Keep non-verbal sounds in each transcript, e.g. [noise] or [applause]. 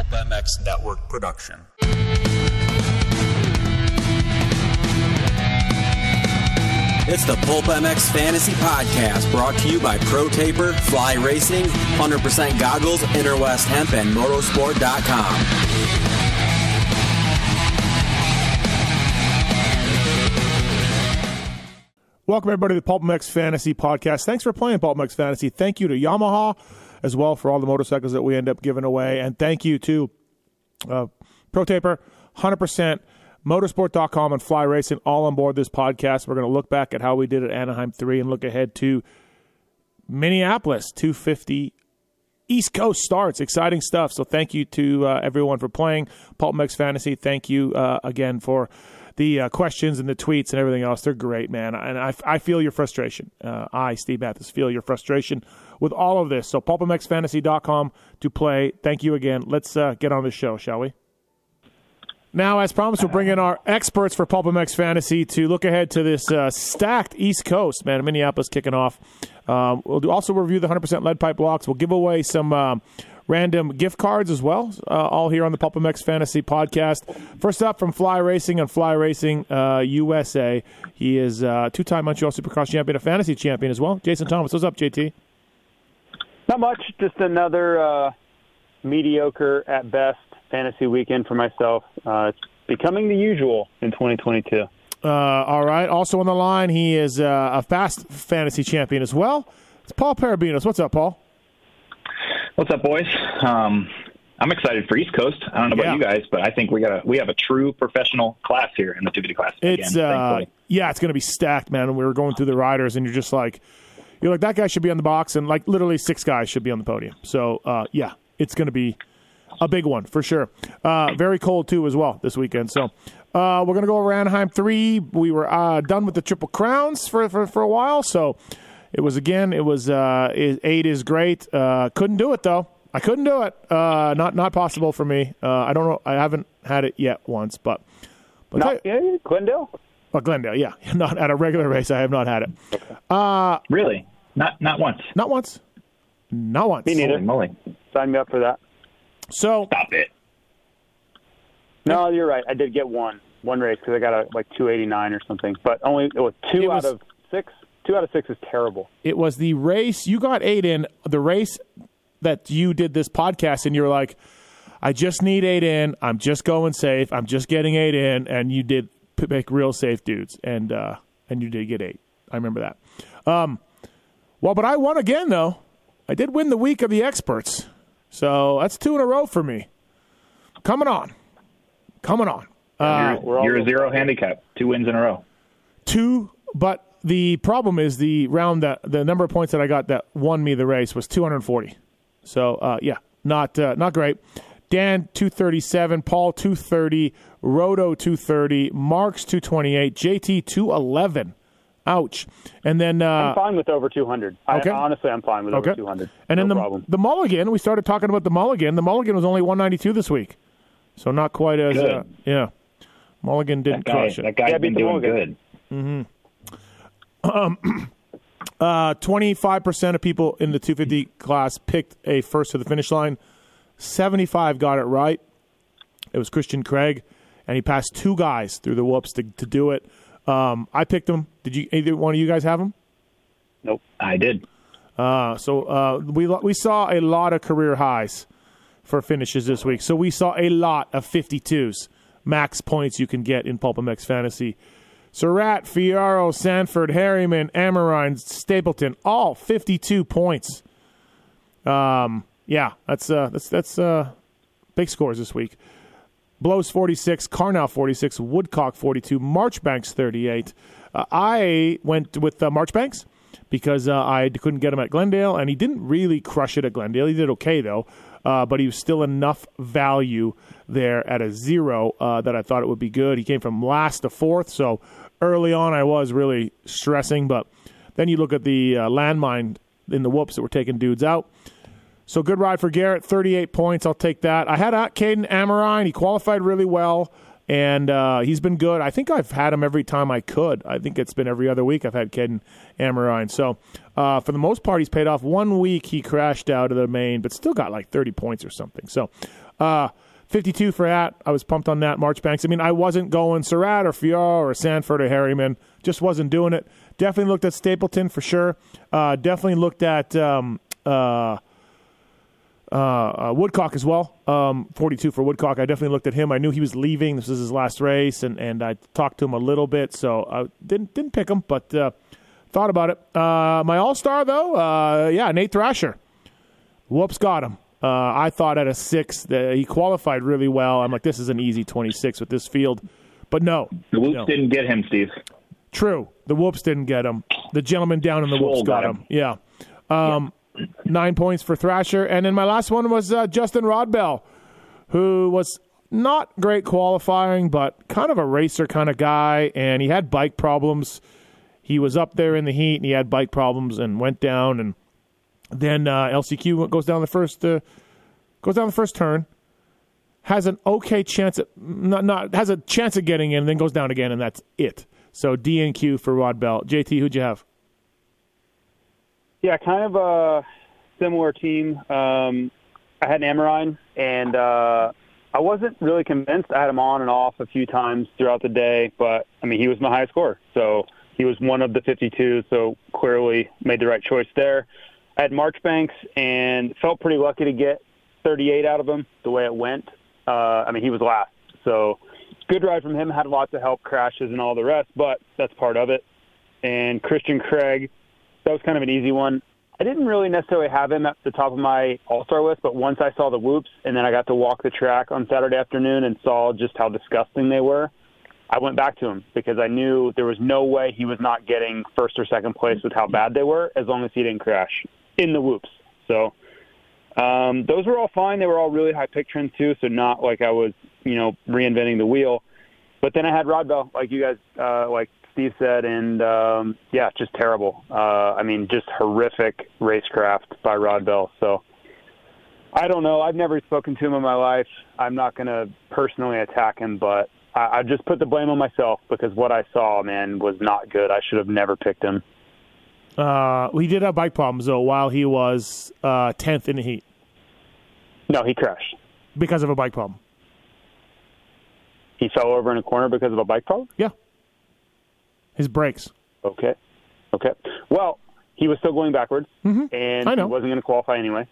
Pulp MX Network production. It's the Pulp MX Fantasy Podcast brought to you by Pro Taper, Fly Racing, 100% Goggles, Interwest Hemp, and Motosport.com. Welcome everybody to the Pulp MX Fantasy Podcast. Thanks for playing Pulp MX Fantasy. Thank you to Yamaha as well for all the motorcycles that we end up giving away, and thank you to uh, Pro Taper, 100%, Motosport.com, and Fly Racing all on board this podcast. We're going to look back at how we did at Anaheim 3 and look ahead to Minneapolis 250 East Coast starts. Exciting stuff. So thank you to uh, everyone for playing Pulp MX Fantasy. Thank you uh, again for the uh, questions and the tweets and everything else. They're great, man. And I, I feel your frustration. Uh, I, Steve Matthes, feel your frustration with all of this. So pulpmxfantasy.com to play. Thank you again. Let's uh, get on the show, shall we? Now, as promised, we'll bring in our experts for Pulp Fantasy to look ahead to this uh, stacked East Coast, man. Minneapolis kicking off. Um, we'll do, also review the 100% lead pipe blocks. We'll give away some um, random gift cards as well, uh, all here on the Pulp Fantasy Podcast. First up from Fly Racing and Fly Racing uh, USA. He is uh, two-time Montreal Supercross champion, a fantasy champion as well. Jason Thomas, what's up, JT? Not much, just another uh, mediocre at best fantasy weekend for myself. Uh, it's becoming the usual in 2022. Uh, all right. Also on the line, he is uh, a fast fantasy champion as well. It's Paul Perebijnos. What's up, Paul? What's up, boys? Um, I'm excited for East Coast. I don't know about Yeah. you guys, but I think we got a we have a true professional class here in the 250 class. It's again, uh, yeah, it's going to be stacked, man. We were going through the riders, and you're just like, you're like that guy should be on the box, and like literally six guys should be on the podium. So uh, yeah, it's going to be a big one for sure. Uh, very cold too as well this weekend. So uh, we're going to go over Anaheim three. We were uh, done with the triple crowns for, for for a while, so it was again. It was uh, eight is great. Uh, couldn't do it though. I couldn't do it. Uh, not not possible for me. Uh, I don't know. I haven't had it yet once, but but Not, yeah, Glendale? Oh, Glendale, yeah. [laughs] Not at a regular race. I have not had it. Uh, really not not once. Not once. Not once. Me neither. Holy moly! Sign me up for that. So Stop it. No, you're right. I did get one one race because I got a like 289 or something, but only it was two It was- out of six. Two out of six is terrible. it was the race you got eight in. The race that you did this podcast, and you were like, "I just need eight in. I'm just going safe. I'm just getting eight in." And you did p- pick real safe dudes, and uh, and you did get eight. I remember that. Um, well, but I won again though. I did win the week of the experts, so that's two in a row for me. Coming on, coming on. Uh, we're You're a zero handicap, two wins in a row. two, but the problem is the round that the number of points that I got that won me the race was 240. So uh, yeah, not uh, not great. Dan 237, Paul 230, Roto 230, Marks 228, JT 211. Ouch. And then I'm uh, fine with over 200. Okay. I, honestly, I'm fine with okay, over 200. and no then the problem. the Mulligan. We started talking about the Mulligan. The Mulligan was only 192 this week, so not quite as Good. uh, yeah. Mulligan didn't That guy, crush it. that guy's Yeah, been beat the doing Mulligan. good. [clears throat] Uh, 25% of people in the 250 class picked a first to the finish line. 75 got it right. It was Christian Craig, and he passed two guys through the whoops to, to do it. Um, I picked them. Did you? Either one of you guys have them? Nope. I did. Uh, so uh, we we saw a lot of career highs for finishes this week. So we saw a lot of 52s, max points you can get in Pulp MX Fantasy. Surratt, Fiaro, Sanford, Harriman, Amarine, Stapleton, all 52 points. Um, yeah, that's uh, that's that's uh, big scores this week. Blose 46, Carnell 46, Woodcock 42, Marchbanks 38. Uh, I went with uh, Marchbanks because uh, I couldn't get him at Glendale, and he didn't really crush it at Glendale. He did okay, though, uh, but he was still enough value there at a zero uh, that I thought it would be good. He came from last to fourth, so early on I was really stressing, but then you look at the uh, landmine in the whoops that were taking dudes out. So good ride for Garrett, 38 points. I'll take that. I had uh, Caden Amarine. He qualified really well, and uh, he's been good. I think I've had him every time I could. I think it's been every other week I've had Caden Amarine. So uh, for the most part, he's paid off. One week he crashed out of the main, but still got like 30 points or something. So Uh, 52 for that. I was pumped on that. Marchbanks. I mean, I wasn't going Surratt or Fior or Sanford or Harriman. Just wasn't doing it. Definitely looked at Stapleton for sure. Uh, definitely looked at um, uh, uh, Woodcock as well. Um, 42 for Woodcock. I definitely looked at him. I knew he was leaving. This was his last race, and, and I talked to him a little bit, so I didn't didn't pick him, but uh, thought about it. Uh, my All Star though, uh, yeah, Nate Thrasher. Whoops, got him. Uh, I thought at a six that he qualified really well. I'm like, this is an easy 26 with this field, but no, The whoops no. didn't get him, Steve. True. The whoops didn't get him. The gentleman down in the Swoll whoops got got him. Yeah. Um, Nine points for Thrasher. And then my last one was uh, Justin Rodbell, who was not great qualifying, but kind of a racer kind of guy. And he had bike problems. He was up there in the heat and he had bike problems and went down. And then uh, LCQ goes down the first uh, goes down the first turn. Has an okay chance at not not has a chance of getting in, and then goes down again, and that's it. So D and Q for Rodbell. JT, who'd you have? Yeah, kind of a similar team. Um, I had Amarine, and uh, I wasn't really convinced. I had him on and off a few times throughout the day, but I mean, he was my highest score, so he was one of the 52. So clearly made the right choice there. I had Marchbanks and felt pretty lucky to get 38 out of him the way it went. Uh, I mean, he was last, so good ride from him. Had lots of help, crashes, and all the rest, but that's part of it. And Christian Craig, that was kind of an easy one. I didn't really necessarily have him at the top of my All Star list, but once I saw the whoops and then I got to walk the track on Saturday afternoon and saw just how disgusting they were, I went back to him because I knew there was no way he was not getting first or second place with how bad they were as long as he didn't crash in the whoops. So um, those were all fine. They were all really high pick trends too, so not like I was, you know, reinventing the wheel. But then I had Rodbell, like you guys, uh, like Steve said, and um, yeah, just terrible. Uh, I mean, just horrific racecraft by Rodbell. So I don't know. I've never spoken to him in my life. I'm not going to personally attack him, but I, I just put the blame on myself because what I saw, man, was not good. I should have never picked him. Uh, he did have bike problems though while he was uh, tenth in the heat No, he crashed. because of a bike problem. He fell over in a corner because of a bike problem. Yeah, his brakes. Okay. Okay. Well, he was still going backwards, and Mm-hmm. I know. he wasn't going to qualify anyway.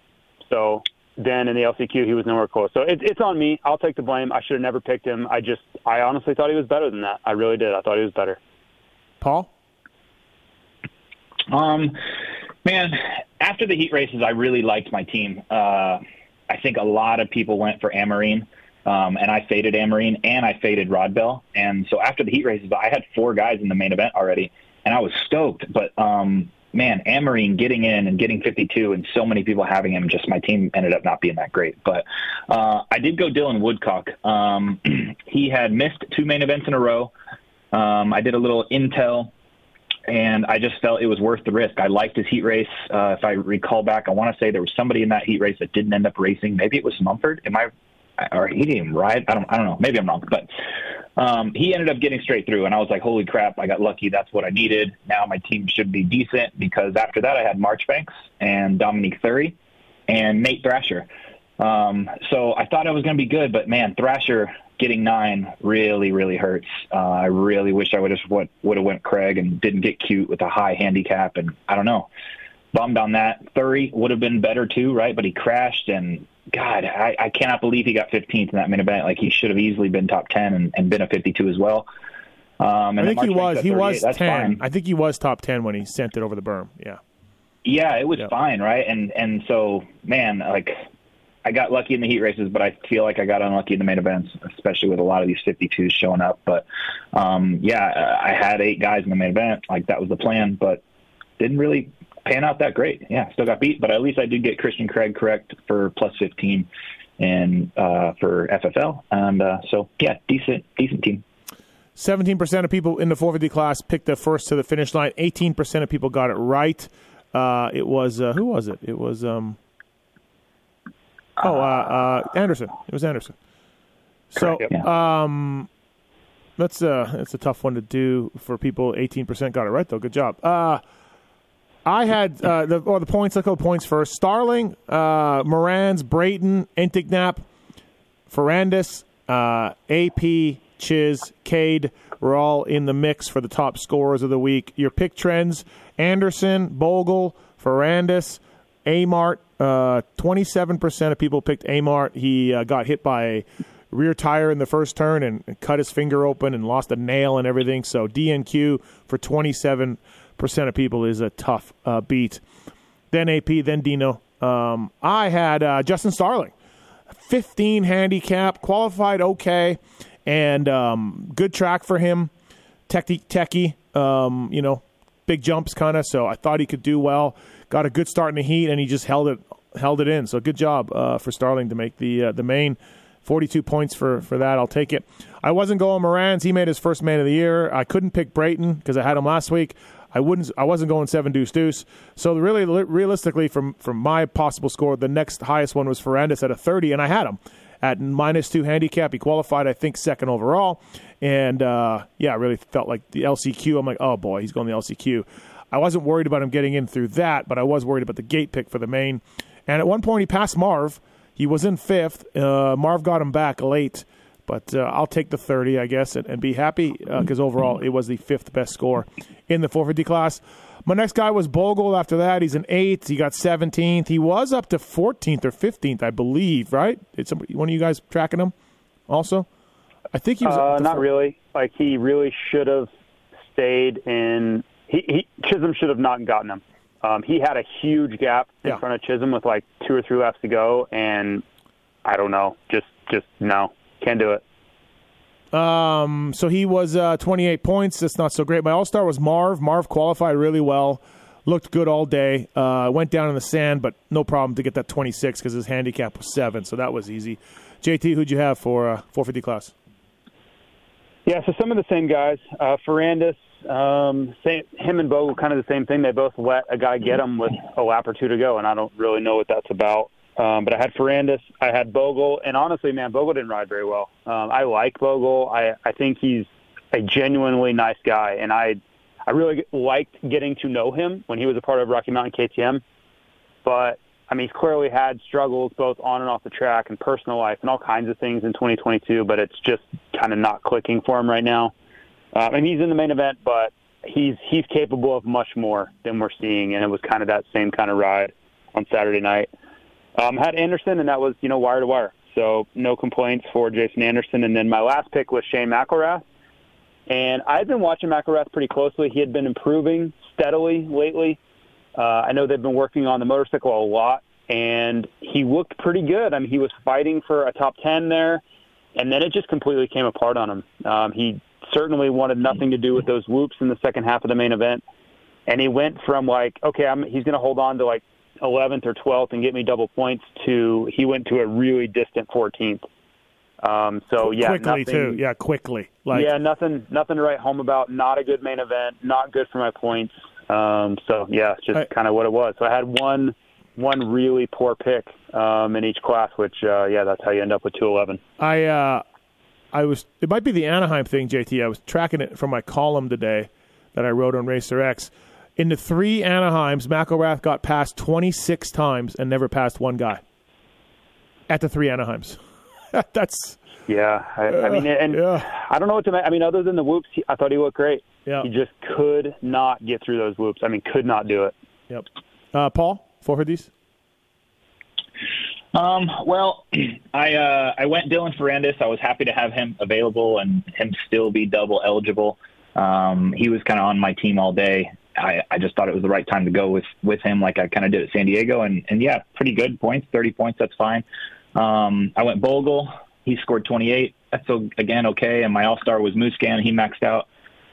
So then in the LCQ, he was nowhere close. So it, it's on me. I'll take the blame. I should have never picked him. I just, I honestly thought he was better than that. I really did. I thought he was better. Paul. Um, man, after the heat races, I really liked my team. Uh, I think a lot of people went for Amarine, um, and I faded Amarine, and I faded Rodbell. And so after the heat races, I had four guys in the main event already, and I was stoked. But um, man, Amarine getting in and getting 52, and so many people having him, just my team ended up not being that great. But uh, I did go Dylan Woodcock. Um, [clears throat] he had missed two main events in a row. Um, I did a little intel and I just felt it was worth the risk. I liked his heat race. Uh, if I recall back, I want to say there was somebody in that heat race that didn't end up racing. Maybe it was Mumford. Am I? Or he didn't even ride. I don't. I don't know. Maybe I'm wrong. But um, he ended up getting straight through, and I was like, "Holy crap! I got lucky. That's what I needed. Now my team should be decent." Because after that, I had Marchbanks and Dominique Thury and Nate Thrasher. Um, so I thought I was going to be good, but man, Thrasher getting nine really, really hurts. Uh, I really wish I would have would would have went Craig and didn't get cute with a high handicap, and I don't know, bummed on that. Thury would have been better too, right? But he crashed, and God, I, I cannot believe he got 15th in that main event. Like he should have easily been top 10 and, and been a 52 as well. Um, and I think he was. He was that's ten. fine. I think he was top ten when he sent it over the berm. Yeah. Yeah, it was Yeah. fine, right? And and so, man, like I got lucky in the heat races, but I feel like I got unlucky in the main events, especially with a lot of these 52s showing up. But um, yeah, I had eight guys in the main event, like that was the plan, but didn't really pan out that great. Yeah, still got beat, but at least I did get Christian Craig correct for plus 15 and uh, for FFL, and uh, so yeah, decent, decent team. Seventeen percent of people in the 450 class picked the first to the finish line. Eighteen percent of people got it right. Uh, it was uh, who was it? It was um. Oh, uh, uh, Anderson. It was Anderson. So, Correct, yeah. um, that's uh, that's a tough one to do for people. Eighteen percent got it right though. Good job. I had uh, the or the points. Let's go points first. Starling, uh, Moranz, Brayton, Intignap, Ferrandis, uh, AP, Chiz, Cade were all in the mix for the top scorers of the week. Your pick trends Anderson, Bogle, Ferrandis, Amart. Uh, 27% of people picked Amart. He uh, got hit by a rear tire in the first turn and, cut his finger open and lost a nail and everything. So DNQ for 27% of people is a tough uh, beat. Then AP, then Dino. Um, I had uh, Justin Starling, 15 handicap, qualified okay, and um, good track for him. Techie, techie, um, you know, big jumps kind of. So I thought he could do well. Got a good start in the heat, and he just held it held it in. So good job uh, for Starling to make the uh, the main. 42 points for, for that. I'll take it. I wasn't going Moran's. He made his first man of the year. I couldn't pick Brayton because I had him last week. I wouldn't. I wasn't going seven deuce deuce. So really, realistically, from from my possible score, the next highest one was Ferrandis at a 30, and I had him at minus two handicap. He qualified, I think, second overall. And uh, yeah, I really felt like the LCQ. I'm like, oh boy, he's going the LCQ. I wasn't worried about him getting in through that, but I was worried about the gate pick for the main. And at one point, he passed Marv. He was in fifth. Uh, Marv got him back late, but uh, I'll take the 30, I guess, and, and be happy because uh, overall it was the fifth best score in the 450 class. My next guy was Bogle. After that, he's an eighth. He got 17th. He was up to 14th or 15th, I believe. Right? It's one of you guys tracking him. Also, I think he was. Uh, not really. Like he really should have stayed in. He, he Chisholm should have not gotten him. Um, he had a huge gap in yeah. front of Chisholm with like two or three laps to go, and I don't know, just just no, can't do it. Um, so he was uh, 28 points. That's not so great. My all star was Marv. Marv qualified really well, looked good all day. Uh, went down in the sand, but no problem to get that 26 because his handicap was seven, so that was easy. JT, who'd you have for uh, 450 class? Yeah, so some of the same guys. Uh, Ferrandis, um, same, him and Bogle, kind of the same thing. They both let a guy get them with a lap or two to go, and I don't really know what that's about. Um, but I had Ferrandis, I had Bogle, and honestly, man, Bogle didn't ride very well. Um, I like Bogle. I, I think he's a genuinely nice guy, and I I really liked getting to know him when he was a part of Rocky Mountain KTM. But I mean, he's clearly had struggles both on and off the track and personal life and all kinds of things in 2022. But it's just kind of not clicking for him right now. Uh, and he's in the main event, but he's he's capable of much more than we're seeing, and it was kind of that same kind of ride on Saturday night. Um, had Anderson, and that was you know wire to wire, so no complaints for Jason Anderson. And then my last pick was Shane McElrath, and I had been watching McElrath pretty closely. He had been improving steadily lately. Uh, I know they've been working on the motorcycle a lot, and he looked pretty good. I mean, he was fighting for a top ten there, and then it just completely came apart on him. Um, he certainly wanted nothing to do with those whoops in the second half of the main event. And he went from like, okay, I'm, he's going to hold on to like 11th or 12th and get me double points to he went to a really distant 14th. Um, so yeah, quickly nothing, too. Yeah, quickly. Like, yeah, nothing, nothing to write home about. Not a good main event. Not good for my points. Um, so yeah, it's just kind of what it was. So I had one, one really poor pick um, in each class, which uh, yeah, that's how you end up with 211. I uh, I was. It might be the Anaheim thing, JT. I was tracking it from my column today that I wrote on Racer X. In the three Anaheims, McElrath got passed 26 times and never passed one guy. At the three Anaheims, [laughs] that's. Yeah, I, I mean, and yeah. I don't know what to. I mean, other than the whoops, he, I thought he looked great. Yeah. He just could not get through those whoops. I mean, could not do it. Yep. Uh, Paul, for these. Um, well, [clears throat] I uh, I went Dylan Ferrandis. I was happy to have him available and him still be double eligible. Um, he was kind of on my team all day. I, I just thought it was the right time to go with with him, like I kind of did at San Diego, and and yeah, pretty good points, thirty points, that's fine. Um, I went Bogle. He scored 28. That's so, again okay. And my all star was Musquin. He maxed out.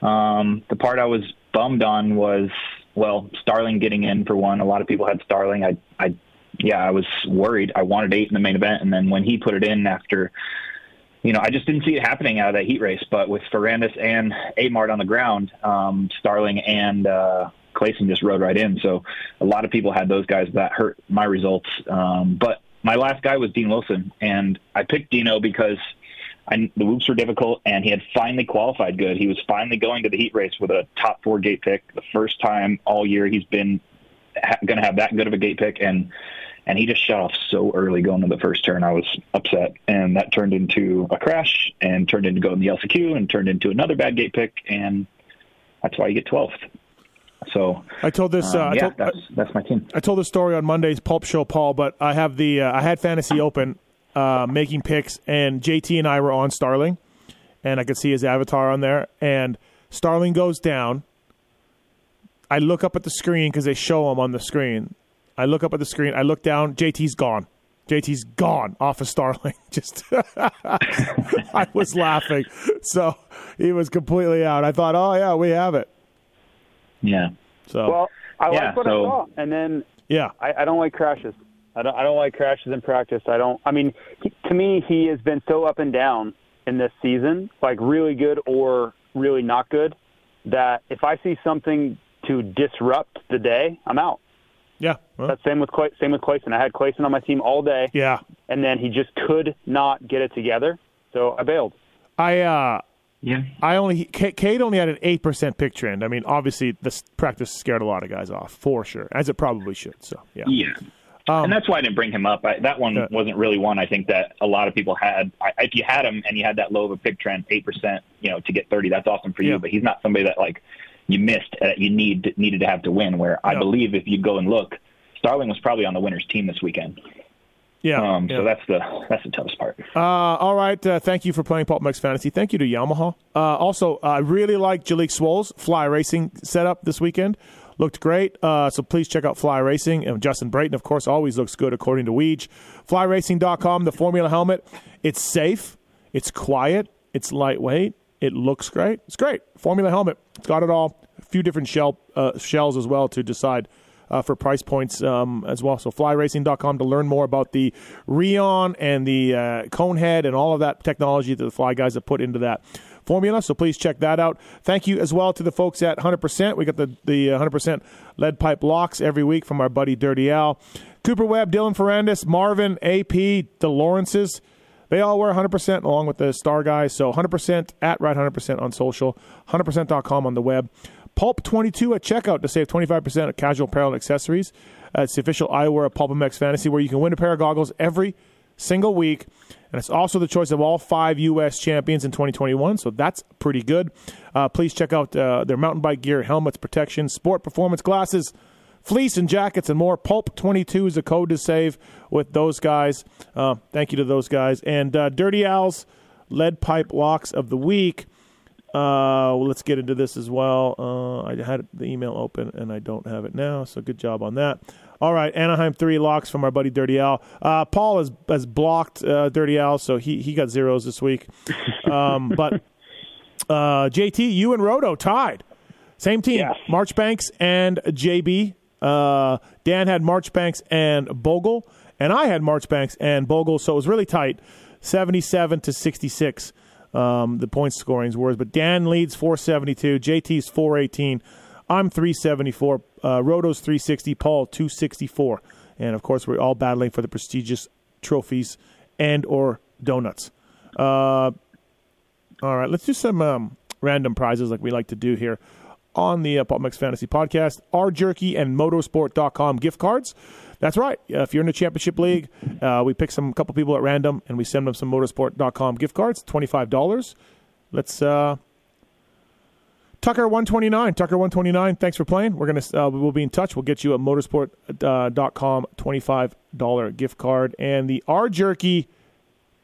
Um, the part I was bummed on was well, Starling getting in for one. A lot of people had Starling. I I yeah, I was worried. I wanted eight in the main event, and then when he put it in after, you know, I just didn't see it happening out of that heat race. But with Ferrandis and Amart on the ground, um, Starling and uh, Clason just rode right in. So a lot of people had those guys that hurt my results. Um, but my last guy was Dean Wilson, and I picked Dino because I, the whoops were difficult, and he had finally qualified good. He was finally going to the heat race with a top four gate pick, the first time all year he's been ha- going to have that good of a gate pick, and and he just shut off so early going to the first turn. I was upset, and that turned into a crash, and turned into going in the LCQ, and turned into another bad gate pick, and that's why you get 12th. So I told this. um, uh, I yeah, told, that's that's my team. I told the story on Monday's Pulp Show, Paul, but I have the uh, I had Fantasy Open uh, making picks, and JT and I were on Starling, and I could see his avatar on there, and Starling goes down. I look up at the screen because they show him on the screen. I look up at the screen. I look down. JT's gone. JT's gone off of Starling. [laughs] Just [laughs] I was laughing, so he was completely out. I thought, oh yeah, we have it. Yeah. So Well, I Yeah, like what so- I saw, and then yeah, I, I don't like crashes. I don't. I don't like crashes in practice. I don't. I mean, he, to me, he has been so up and down in this season, like really good or really not good, that if I see something to disrupt the day, I'm out. Yeah, well, That's same with Clay, same with Clason. I had Clason on my team all day, yeah. and then he just could not get it together, so I bailed. I uh Yeah. I only K- Cade only had an eight percent pick trend. I mean, obviously this practice scared a lot of guys off for sure, as it probably should. So yeah, Yeah. Um, and that's why I didn't bring him up. I, that one Yeah. wasn't really one I think that a lot of people had. I, if you had him and you had that low of a pick trend, eight percent, you know, to get thirty, that's awesome for you. But he's not somebody that like you missed. Uh, you need needed to have to win. Where I believe if you go and look, Starling was probably on the winners team this weekend. yeah. Um, yeah. So that's the that's the toughest part. Uh, all right. Uh, thank you for playing Pulp MX Fantasy. Thank you to Yamaha. Uh, also, I really like Jalek Swoll's Fly Racing setup this weekend. Looked great. Uh, so please check out Fly Racing. And Justin Brayton, of course, always looks good according to Weege. FlyRacing.com, the Formula helmet. It's safe. It's quiet. It's lightweight. It looks great. It's great. Formula helmet. It's got it all. A few different shell uh, shells as well to decide uh, for price points um, as well. So flyracing.com to learn more about the Rheon and the uh, Conehead and all of that technology that the Fly guys have put into that formula. So please check that out. Thank you as well to the folks at 100%. We got the, the uh, 100% lead pipe locks every week from our buddy Dirty Al. Cooper Webb, Dylan Ferrandis, Marvin, AP, the Lawrences. They all wear 100% along with the Star guys. So 100% at right 100% on social, 100%.com on the web. Pulp 22 at checkout to save 25% of casual apparel and accessories. Uh, it's the official eyewear of Pulp MX Fantasy where you can win a pair of goggles every single week. And it's also the choice of all five U.S. champions in 2021, so that's pretty good. Uh, please check out uh, their mountain bike gear, helmets, protection, sport performance glasses, fleece and jackets, and more. Pulp 22 is a code to save with those guys. Uh, thank you to those guys. And uh, Dirty Al's lead pipe locks of the week. Uh, well, let's get into this as well. Uh, I had the email open and I don't have it now, so good job on that. All right, Anaheim three locks from our buddy Dirty Al. Uh, Paul has has blocked uh, Dirty Al, so he he got zeros this week. Um, [laughs] but uh, JT, you and Roto tied, same team. Yes. Marchbanks and JB. Uh, Dan had Marchbanks and Bogle, and I had Marchbanks and Bogle, so it was really tight, seventy-seven to sixty-six. Um, the point scorings were, but Dan leads 472, JT's 418, I'm 374, uh, Roto's 360, Paul 264, and of course we're all battling for the prestigious trophies and or donuts. Uh, all right, let's do some um, random prizes like we like to do here on the uh, Pulp MX Fantasy Podcast. R Jerky and Motosport.com gift cards. That's right. Uh, if you're in the championship league, uh, we pick some couple people at random and we send them some Motosport.com gift cards. Twenty five dollars. Let's uh, Tucker one twenty nine. Tucker one twenty nine. Thanks for playing. We're gonna uh, we'll be in touch. We'll get you a Motosport.com twenty five dollar gift card and the R Jerky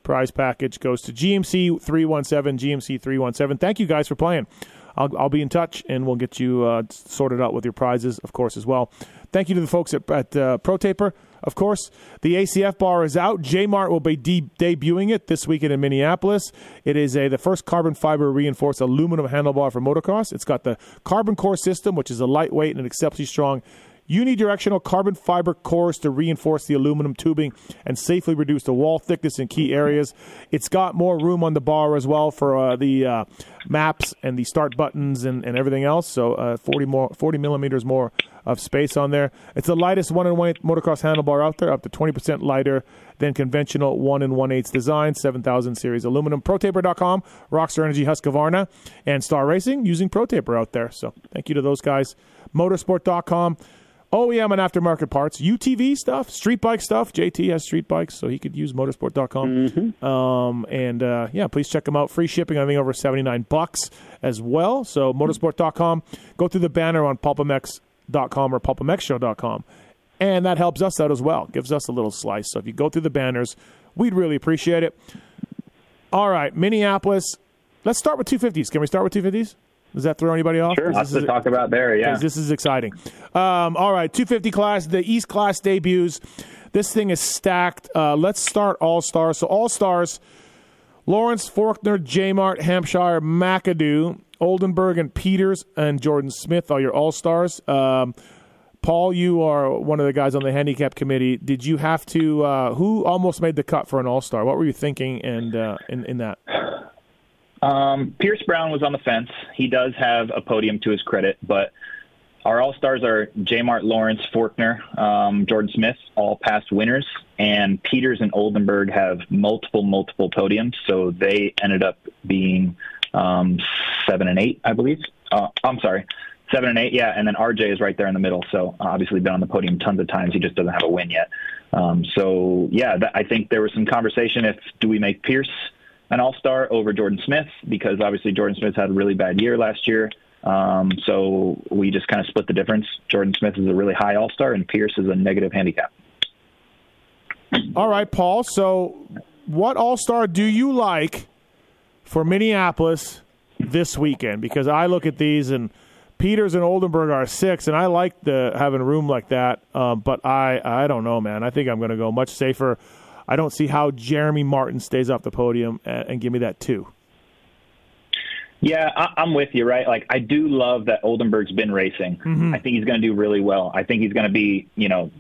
prize package goes to GMC 317, GMC 317. Thank you guys for playing. I'll, I'll be in touch and we'll get you uh, sorted out with your prizes, of course, as well. Thank you to the folks at, at uh, ProTaper. Of course, the ACF bar is out. J-Mart will be de- debuting it this weekend in Minneapolis. It is a the first carbon fiber reinforced aluminum handlebar for motocross. It's got the carbon core system, which is a lightweight and exceptionally strong unidirectional carbon fiber cores to reinforce the aluminum tubing and safely reduce the wall thickness in key areas. It's got more room on the bar as well for uh, the uh, maps and the start buttons and, and everything else. So uh, 40 more, 40 millimeters more of space on there. It's the lightest one and one motocross handlebar out there, up to 20% lighter than conventional one and one eighths design, 7000 series aluminum. ProTaper.com, Rockstar Energy Husqvarna, and Star Racing using ProTaper out there. So thank you to those guys. Motosport.com. OEM and aftermarket parts, UTV stuff, street bike stuff. JT has street bikes, so he could use motosport.com. Mm-hmm. Um, and uh, yeah, please check them out. Free shipping, I think over 79 bucks as well. So motosport.com. Go through the banner on pulpmx.com or pulpmxshow.com. And that helps us out as well. Gives us a little slice. So if you go through the banners, we'd really appreciate it. All right, Minneapolis. Let's start with 250s. Can we start with 250s? Does that throw anybody off? Sure, lots this to is- talk about there. Yeah. this is exciting. Um, all right, 250 class, the East class debuts. This thing is stacked. Uh, let's start All Stars. So All Stars: Lawrence, Forkner, J-Mart, Hampshire, McAdoo, Oldenburg, and Peters, and Jordan Smith are your All Stars. Um, Paul, you are one of the guys on the handicap committee. Did you have to? Uh, who almost made the cut for an All Star? What were you thinking? And uh, in in that, Um, Pierce Brown was on the fence. He does have a podium to his credit, but our all stars are J. Mart Lawrence, Forkner, um, Jordan Smith, all past winners, and Peters and Oldenburg have multiple, multiple podiums. So they ended up being um, seven and eight, I believe. Uh, I'm sorry, seven and eight, yeah. And then RJ is right there in the middle. So obviously been on the podium tons of times. He just doesn't have a win yet. Um, so yeah, that, I think there was some conversation if do we make Pierce an All Star over Jordan Smith because obviously Jordan Smith had a really bad year last year. Um, so we just kind of split the difference. Jordan Smith is a really high All Star, and Pierce is a negative handicap. all right, Paul. So, what All Star do you like for Minneapolis this weekend? Because I look at these and Peters and Oldenburg are six, and I like the having room like that. Um, but I, I don't know, man. I think I'm going to go much safer. I don't see how Jeremy Martin stays off the podium and, and give me that two. Yeah, I, I'm with you, right? Like, I do love that Oldenburg's been racing. I think he's going to do really well. I think he's going to be, you know,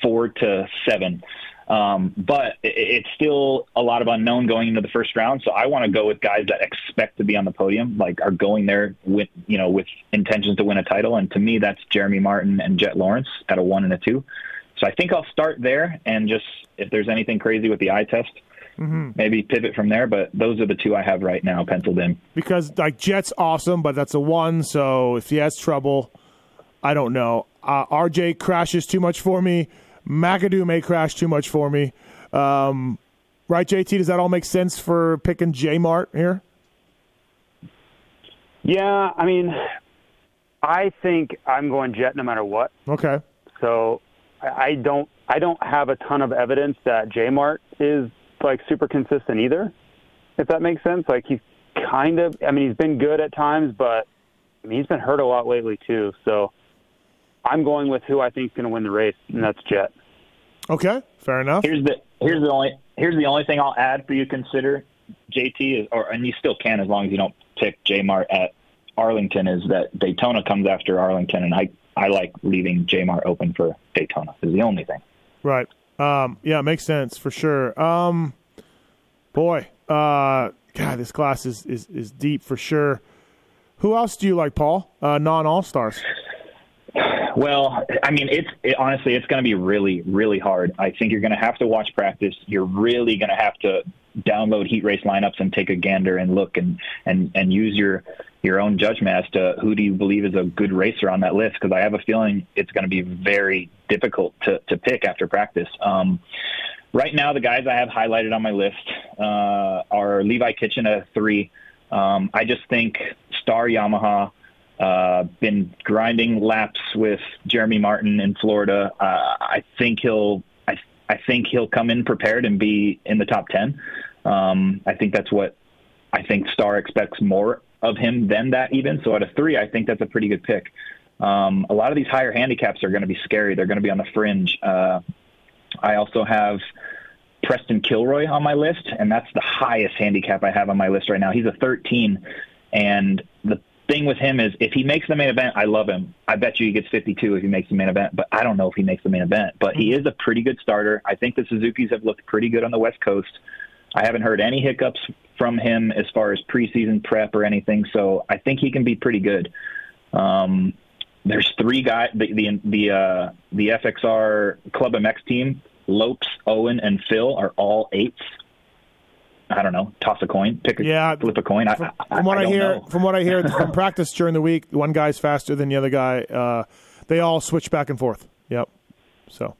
four to seven. Um, but it, it's still a lot of unknown going into the first round. So I want to go with guys that expect to be on the podium, like are going there with, you know, with intentions to win a title. And to me, that's Jeremy Martin and Jett Lawrence at a one and a two. So I think I'll start there and just if there's anything crazy with the eye test, maybe pivot from there. But those are the two I have right now penciled in. because like Jett's awesome, but that's a one. So if he has trouble, I don't know. Uh, RJ crashes too much for me. McAdoo may crash too much for me. Um, right, JT? Does that all make sense for picking J Mart here? Yeah, I mean, I think I'm going Jett no matter what. Okay. So I I don't I don't have a ton of evidence that J-Mart is like super consistent either. If that makes sense, like he's kind of I mean he's been good at times, but I mean he's been hurt a lot lately too. So I'm going with who I think is going to win the race, and that's Jett. Okay. Fair enough. Here's the here's the only here's the only thing I'll add for you to consider. JT is, or and you still can as long as you don't pick J Mart at Arlington. Is that Daytona comes after Arlington, and I I like leaving J Mart open for Daytona. Is the only thing. Right. Um, yeah, makes sense for sure. Um, boy, uh, God, this class is, is, is deep for sure. Who else do you like, Paul? Uh, non All Stars. Well, I mean, it's it, honestly, it's going to be really, really hard. I think you're going to have to watch practice. You're really going to have to download heat race lineups and take a gander and look and and and use your your own judgment as to who do you believe is a good racer on that list. Because I have a feeling it's going to be very difficult to to pick after practice. Um, right now, the guys I have highlighted on my list uh, are Levi Kitchen at three. Um, I just think Star Yamaha uh, been grinding laps with Jeremy Martin in Florida. Uh, I think he'll I, think he'll come in prepared and be in the top ten. Um, I think that's what I think Star expects more of him than that even. So at a three, I think that's a pretty good pick. Um, a lot of these higher handicaps are going to be scary. They're going to be on the fringe. Uh, I also have Preston Kilroy on my list, and that's the highest handicap I have on my list right now. He's a 13, and the thing with him is if he makes the main event, I love him. I bet you he gets 52 if he makes the main event, but I don't know if he makes the main event. But he is a pretty good starter. I think the Suzuki's have looked pretty good on the West Coast. I haven't heard any hiccups from him as far as preseason prep or anything, so I think he can be pretty good. Um, there's three guys. The the the, uh, the FXR Club MX team, Lopes, Owen, and Phil are all eights. I don't know. Toss a coin. Pick a Yeah. flip a coin. I, From what I, don't hear, know. from what I hear [laughs] from practice during the week, one guy's faster than the other guy. Uh, they all switch back and forth. Yep. So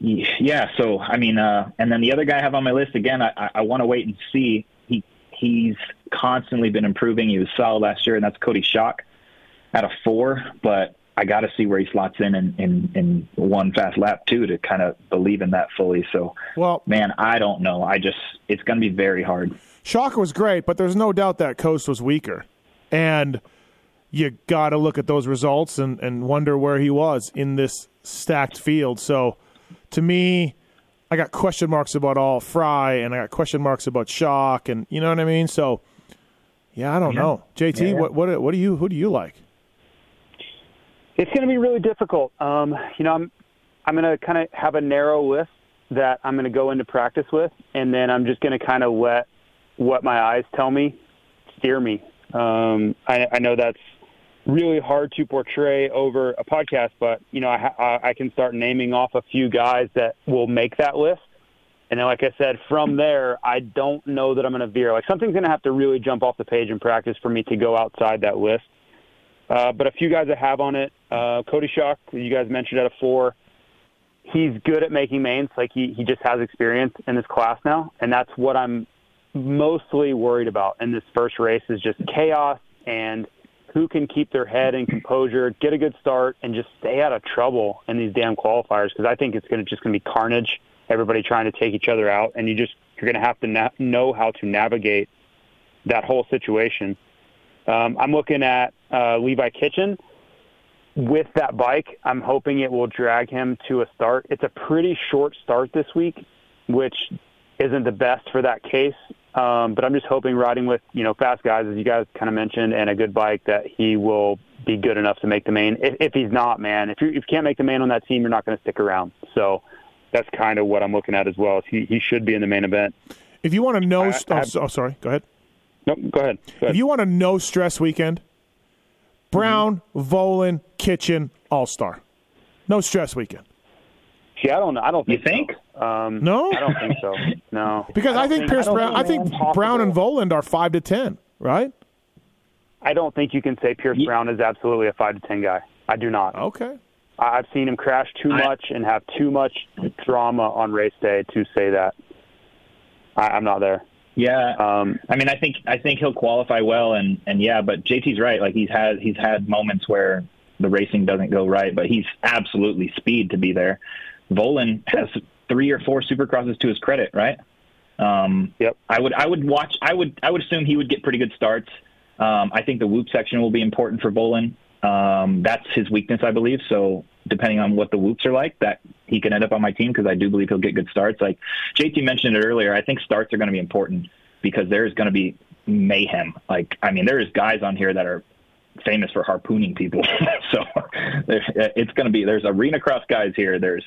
Yeah, so I mean, uh, and then the other guy I have on my list again. I, I want to wait and see. He he's constantly been improving. He was solid last year, and that's Coty Schock at a four. But I got to see where he slots in, in in in one fast lap too to kind of believe in that fully. So, well, man, I don't know. I just it's going to be very hard. Schock was great, but there's no doubt that Coast was weaker, and you got to look at those results and and wonder where he was in this stacked field. So to me, I got question marks about all Fry, and I got question marks about Schock, and you know what I mean. So, yeah, I don't Yeah. know. JT, Yeah. what what what do you who do you like? It's going to be really difficult. Um, you know, I'm I'm going to kind of have a narrow list that I'm going to go into practice with, and then I'm just going to kind of let what my eyes tell me steer me. Um, I, I know that's really hard to portray over a podcast, but you know, I, I I can start naming off a few guys that will make that list. And then, like I said, from there, I don't know that I'm going to veer. Like something's going to have to really jump off the page in practice for me to go outside that list. Uh, but a few guys I have on it, uh, Coty Schock, you guys mentioned at a four. He's good at making mains. Like he, he just has experience in this class now, and that's what I'm mostly worried about in this first race is just chaos and who can keep their head and composure, get a good start, and just stay out of trouble in these damn qualifiers. Because I think it's going to just going to be carnage. Everybody trying to take each other out, and you just you're going to have to na- know how to navigate that whole situation. Um, I'm looking at uh, Levi Kitchen with that bike. I'm hoping it will drag him to a start. It's a pretty short start this week, which isn't the best for that case. Um, but I'm just hoping riding with you know fast guys, as you guys kind of mentioned, and a good bike that he will be good enough to make the main. If, if he's not, man, if you if you can't make the main on that team, you're not going to stick around. So that's kind of what I'm looking at as well. He he should be in the main event. If you want to know, I- oh, I- oh, sorry, go ahead. Nope, go ahead. Go ahead. If you want a no stress weekend, Brown, Vohland, Kitchen, All Star, no stress weekend. See, I don't. I don't Think You think. think? So. Um, No? I don't think so. No, [laughs] Because I, don't think Pierce don't Brown, I think it's Brown and. Vohland are five to ten, right? I don't think you can say Pierce Ye- Brown is absolutely a five to ten guy. I do not. Okay. I- I've seen him crash too I- much and have too much drama on race day to say that. I, I'm not there. Yeah, Um, I mean, I think I think he'll qualify well, and and yeah, but JT's right. Like he's had he's had moments where the racing doesn't go right, but he's absolutely speed to be there. Vohland has three or four supercrosses to his credit, right? Um, Yep. I would I would watch. I would I would assume he would get pretty good starts. Um, I think the whoop section will be important for Vohland. Um, that's his weakness, I believe. So depending on what the whoops are like, that he can end up on my team because I do believe he'll get good starts. Like JT mentioned it earlier, I think starts are going to be important because there's going to be mayhem. Like I mean, there's guys on here that are famous for harpooning people. [laughs] so there- [laughs] it's going to be there's arena cross guys here. There's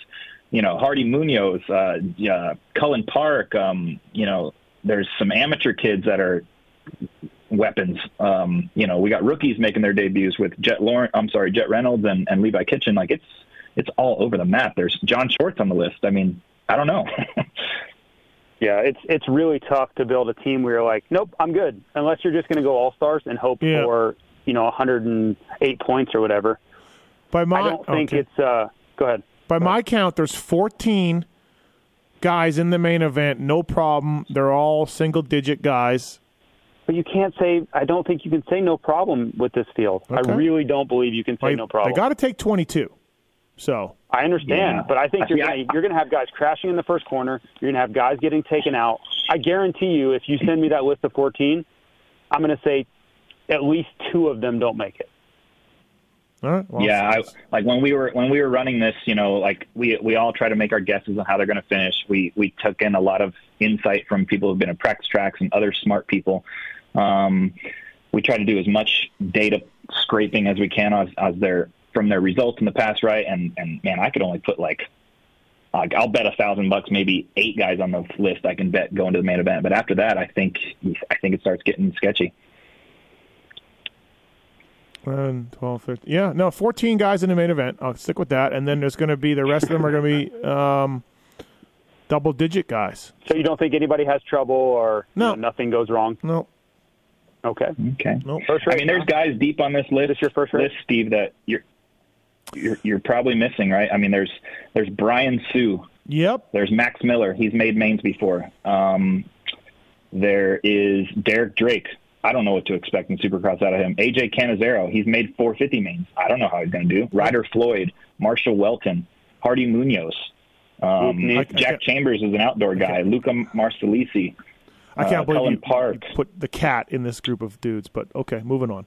you know Hardy Munoz, uh, yeah, Cullen Park. Um, you know, there's some amateur kids that are weapons. Um, you know, we got rookies making their debuts with Jett Lawrence. I'm sorry, Jett Reynolds and, and Levi Kitchen. Like it's it's all over the map. There's John Shorts on the list. I mean, I don't know. [laughs] yeah, it's it's really tough to build a team where you're like, nope, I'm good. Unless you're just going to go all stars and hope Yeah. for you know 108 points or whatever. By my I don't think okay. it's. uh Go ahead. by my count, there's 14 guys in the main event. No problem. They're all single digit guys. But you can't say. I don't think you can say no problem with this field. Okay. I really don't believe you can say Like, no problem. They got to take 22. So I understand, Yeah. but I think you're See, I- gonna, you're going to have guys crashing in the first corner. You're going to have guys getting taken out. I guarantee you, if you send me that list of 14, I'm going to say at least two of them don't make it. all right. Well, yeah, I, like when we were when we were running this, you know, like we we all try to make our guesses on how they're going to finish. We we took in a lot of insight from people who've been at practice tracks and other smart people. Um, we try to do as much data scraping as we can as, as their from their results in the past, right? And and man, I could only put like like I'll bet a thousand bucks, maybe eight guys on the list I can bet going to the main event. But after that, I think I think it starts getting sketchy. 10, 12, 15. Yeah, no, 14 guys in the main event. I'll stick with that. And then there's going to be the rest of them are going to be um, double digit guys. So you don't think anybody has trouble or you No. know, nothing goes wrong? No, Okay. Okay. no. First I mean, there's guys deep on this list. This your first race? list, Steve. That you're. You're, you're probably missing, right? I mean, there's there's Brian Sue, Yep. there's Max Miller. He's made mains before. Um, there is Derek Drake. I don't know what to expect in Supercross out of him. AJ Catanzaro. He's made 450 mains. I don't know how he's going to do. Ryder Floyd, Marshall Welton, Hardy Munoz. Um, Luke Neese. Jack Chambers is an outdoor guy. Luca Marsalisi. I can't Uh, believe Cullen you, Park. you put the cat in this group of dudes, but okay, moving on.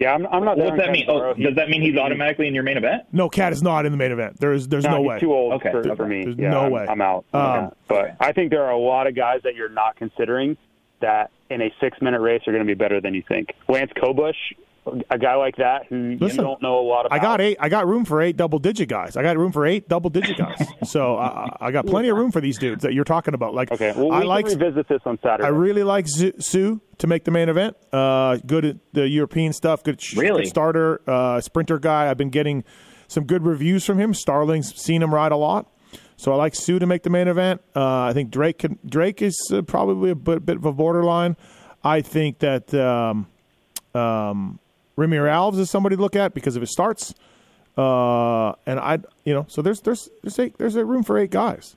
Yeah, I'm, I'm not. What's down that mean? Oh, Catanzaro. does that mean he's automatically in your main event? No, cat is not in the main event. There's there's no, he's way. too old Okay. for, for me. There's yeah, no I'm, way. I'm out. Um, Yeah. But I think there are a lot of guys that you're not considering that in a six minute race are going to be better than you think. Lance Kobusch, a guy like that who Listen, you don't know a lot about. I got eight. I got room for eight double digit guys. I got room for eight double digit guys. [laughs] so I, I got plenty of room for these dudes that you're talking about. Like Okay, well, we I can like revisit this on Saturday. I really like Zu- Hsu to make the main event. Uh, good at the European stuff. Good, Really? good starter, uh, sprinter guy. I've been getting some good reviews from him. Starling's seen him ride a lot, so I like Hsu to make the main event. Uh, I think Drake can, Drake is uh, probably a bit, bit of a borderline. I think that um, um, Remy Alves is somebody to look at because of his starts. Uh, and I, you know, so there's there's there's eight, there's a room for eight guys.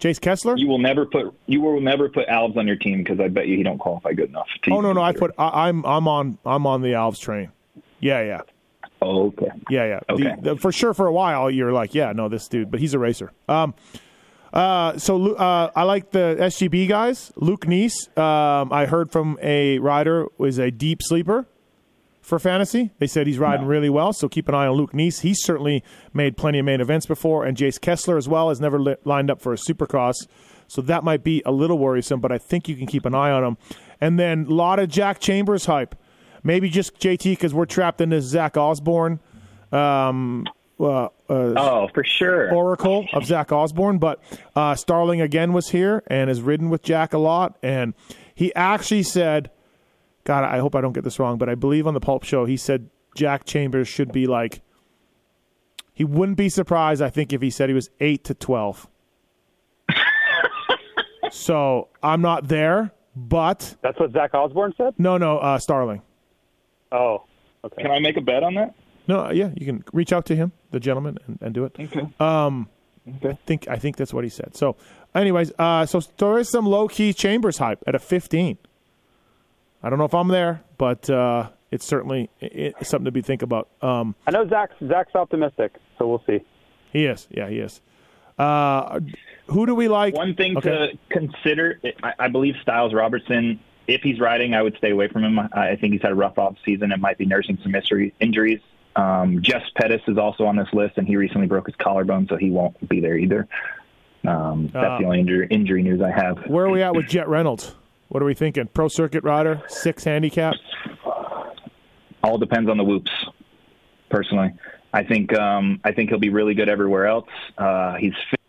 Chase Kessler. You will never put you will never put Alves on your team because I bet you he don't qualify good enough. Oh no, no, I put I, I'm I'm on I'm on the Alves train. Yeah, yeah, Oh, okay. yeah, yeah. Okay. the- for sure, for a while, you're like, yeah, no, this dude, but he's a racer. Um, uh, so uh, I like the SGB guys. Luke Neese, um, I heard from a rider was a deep sleeper for fantasy. They said he's riding really well, so keep an eye on Luke Neese. He's certainly made plenty of main events before, and Jace Kessler as well has never li- lined up for a Supercross, so that might be a little worrisome. But I think you can keep an eye on him. And then a lot of Jack Chambers hype. Maybe just JT because we're trapped in this Zach Osborne um, uh, uh, Oh, for sure. oracle of Zach Osborne, but uh, Starling again was here and has ridden with Jack a lot, and he actually said, "God, I hope I don't get this wrong, but I believe on the Pulp Show he said Jack Chambers should be like." He wouldn't be surprised, I think, if he said he was eight to twelve. [laughs] so I'm not there, but That's what Zach Osborne said. no, no, uh, Starling. Oh, okay. Can I make a bet on that? No, uh, yeah, you can reach out to him, the gentleman, and, and do it. Okay. Um, Okay. I think I think that's what he said. So, anyways, uh, so there is some low key Chambers hype at a 15. I don't know if I'm there, but uh, it's certainly it's something to be think about. Um, I know Zach's Zach's optimistic, so we'll see. he is, yeah, he is. Uh, who do we like? One thing Okay. to consider, I, I believe Stilez Robertson. If he's riding, I would stay away from him. I, I think he's had a rough off season and might be nursing some mystery injuries. Um, Jeff Pettis is also on this list, and he recently broke his collarbone, so he won't be there either. Um, that's Uh, the only injury, injury news I have. Where are we at with Jett Reynolds? What are we thinking? Pro circuit rider, six handicap. all depends on the whoops. Personally, I think um, I think he'll be really good everywhere else. Uh, he's fit.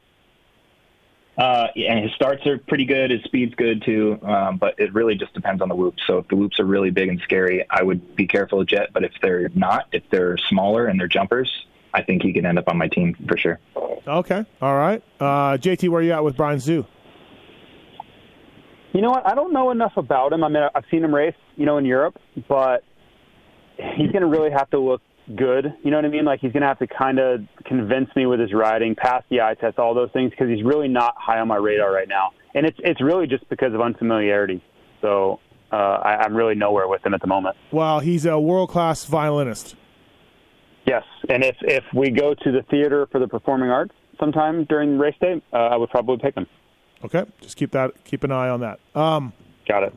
Uh, and his starts are pretty good. His speed's good too, um, but it really just depends on the whoops. So if the whoops are really big and scary, I would be careful of Jett. But if they're not, if they're smaller and they're jumpers, I think he can end up on my team for sure. Okay, all right. Uh, JT, where are you at with Brian Zoo? You know what? I don't know enough about him. I mean, I've seen him race, you know, in Europe, but he's going to really have to look good. You know what I mean? Like he's going to have to kind of convince me with his riding, pass the eye test, all those things, because he's really not high on my radar right now. And it's it's really just because of unfamiliarity. So uh, I, I'm really nowhere with him at the moment. Well, he's a world class violinist. Yes, and if if we go to the theater for the performing arts sometime during race day, uh, I would probably pick him. Okay, just keep that keep an eye on that. Um, Got it.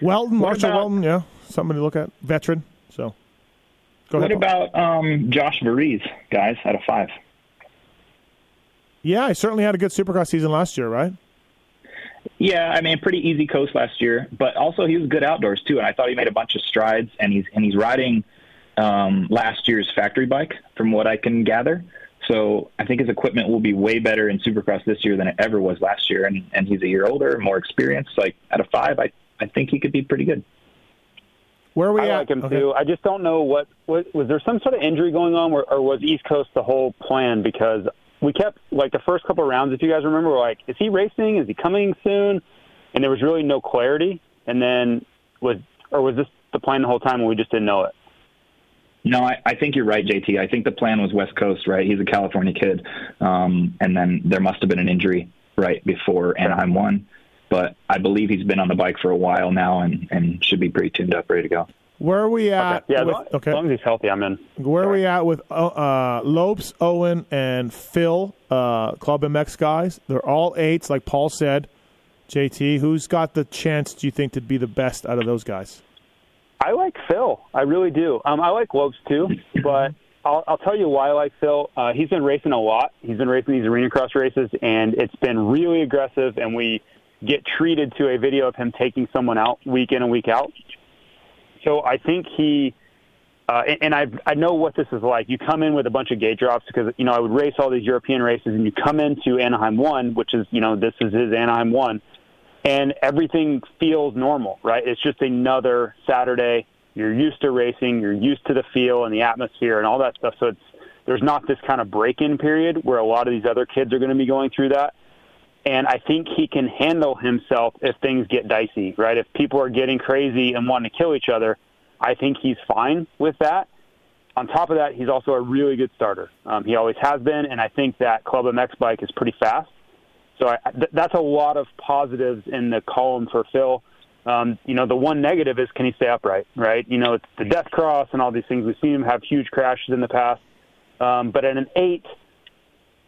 Weltin, What Marshall about- Weltin, yeah, somebody to look at. Veteran. So, go What ahead. Paul. about um, Josh Varize, guys, out of five? Yeah, he certainly had a good Supercross season last year, right? Yeah, I mean, pretty easy coast last year, but also he was good outdoors too. And I thought he made a bunch of strides, and he's and he's riding um, last year's factory bike, from what I can gather. So I think his equipment will be way better in Supercross this year than it ever was last year. And and he's a year older, more experienced. Like out of five, I I think he could be pretty good. Where are we I at? like him Okay. too. I just don't know what, what was there some sort of injury going on, or, or was East Coast the whole plan? Because we kept like the first couple of rounds, if you guys remember, we're like, is he racing? Is he coming soon? And there was really no clarity. And then was or was this the plan the whole time, and we just didn't know it? No, I, I think you're right, JT. I think the plan was West Coast, right? He's a California kid, um, and then there must have been an injury right before Anaheim won. But I believe he's been on the bike for a while now and, and should be pretty tuned up, ready to go. Where are we at? Yeah, as with- long, okay. as long as he's healthy, I'm in. Where are we at with uh, uh, Lopes, Owen, and Phil, uh, Club MX guys? They're all eights, like Paul said. JT, who's got the chance, do you think, to be the best out of those guys? I like Phil. I really do. Um, I like Lopes too, but I'll, I'll tell you why I like Phil. Uh, he's been racing a lot. He's been racing these arena cross races, and it's been really aggressive. And we get treated to a video of him taking someone out week in and week out. So I think he, uh, and, and I I know what this is like. You come in with a bunch of gate drops because you know I would race all these European races, and you come into Anaheim one, which is you know this is his Anaheim one, and everything feels normal, right? It's just another Saturday. You're used to racing, you're used to the feel and the atmosphere and all that stuff. So it's there's not this kind of break-in period where a lot of these other kids are going to be going through that. And I think he can handle himself if things get dicey, right? If people are getting crazy and wanting to kill each other, I think he's fine with that. On top of that, he's also a really good starter. Um, he always has been, and I think that Club MX bike is pretty fast. So I, th- that's a lot of positives in the column for Phil. Um, you know, the one negative is can he stay upright, right? You know, it's the death cross and all these things. We've seen him have huge crashes in the past. Um, but at an eight,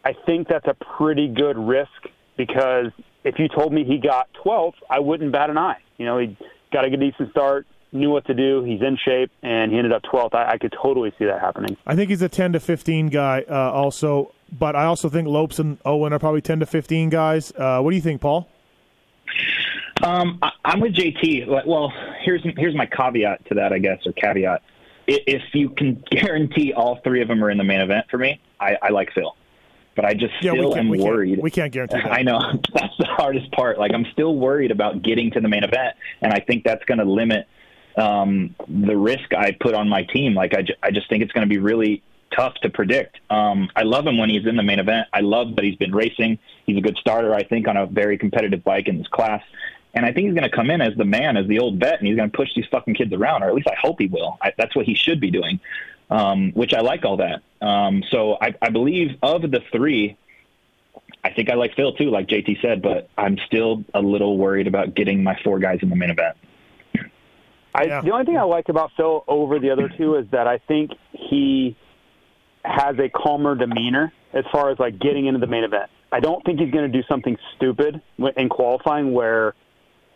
I think that's a pretty good risk because if you told me he got 12th, I wouldn't bat an eye. You know, he got a good decent start, knew what to do, he's in shape, and he ended up 12th. I, I could totally see that happening. I think he's a 10 to 15 guy uh, also, but I also think Lopes and Owen are probably 10 to 15 guys. Uh, what do you think, Paul? Um, I, I'm with JT. Well, here's here's my caveat to that, I guess, or caveat. If you can [laughs] guarantee all three of them are in the main event for me, I, I like Phil. But I just Yeah, we still can't- am we can't- worried. we can't guarantee [laughs] that. I know [laughs] that's the hardest part. Like I'm still worried about getting to the main event, and I think that's going to limit um, the risk I put on my team. Like I, I just think it's going to be really tough to predict. Um, I love him when he's in the main event. I love that he's been racing. He's a good starter, I think, on a very competitive bike in this class. And I think he's going to come in as the man, as the old vet, and he's going to push these fucking kids around, or at least I hope he will. I, that's what he should be doing, um, which I like all that. Um, so I, I believe of the three, I think I like Phil too, like JT said, but I'm still a little worried about getting my four guys in the main event. I, Yeah. The only thing I like about Phil over the other two is that I think he has a calmer demeanor as far as like getting into the main event. I don't think he's going to do something stupid in qualifying where,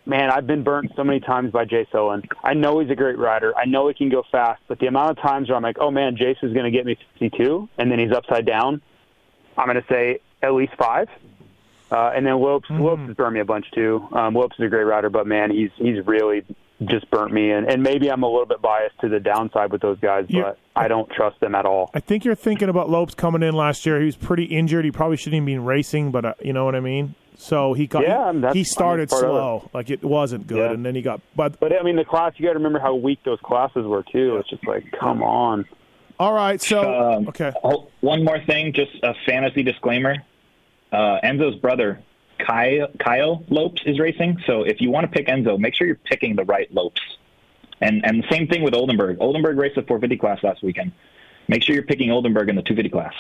man, I've been burnt so many times by Jace Owen. I know he's a great rider. I know he can go fast, but the amount of times where I'm like, oh man, Jace is going to get me 52, and then he's upside down, I'm going to say at least five. Uh, and then Lopes, Lopes has burned me a bunch too. Um, Lopes is a great rider, but man, he's he's really just burnt me. And, and maybe I'm a little bit biased to the downside with those guys, Yeah. but I don't trust them at all. I think you're thinking about Lopes coming in last year. He was pretty injured. He probably shouldn't even been racing, but uh, you know what I mean. So he got Yeah, that's- he I mean, started it. slow, like it wasn't good, Yeah. and then he got. But But I mean, the class you got to remember how weak those classes were too. It's just like, come on. all right, so Um, okay, One more thing, just a fantasy disclaimer. Uh, Enzo's brother, Kyle, Kyle Lopes, is racing. So if you want to pick Enzo, make sure you're picking the right Lopes. And and the same thing with Oldenburg. Oldenburg raced the 450 class last weekend. Make sure you're picking Oldenburg in the 250 class.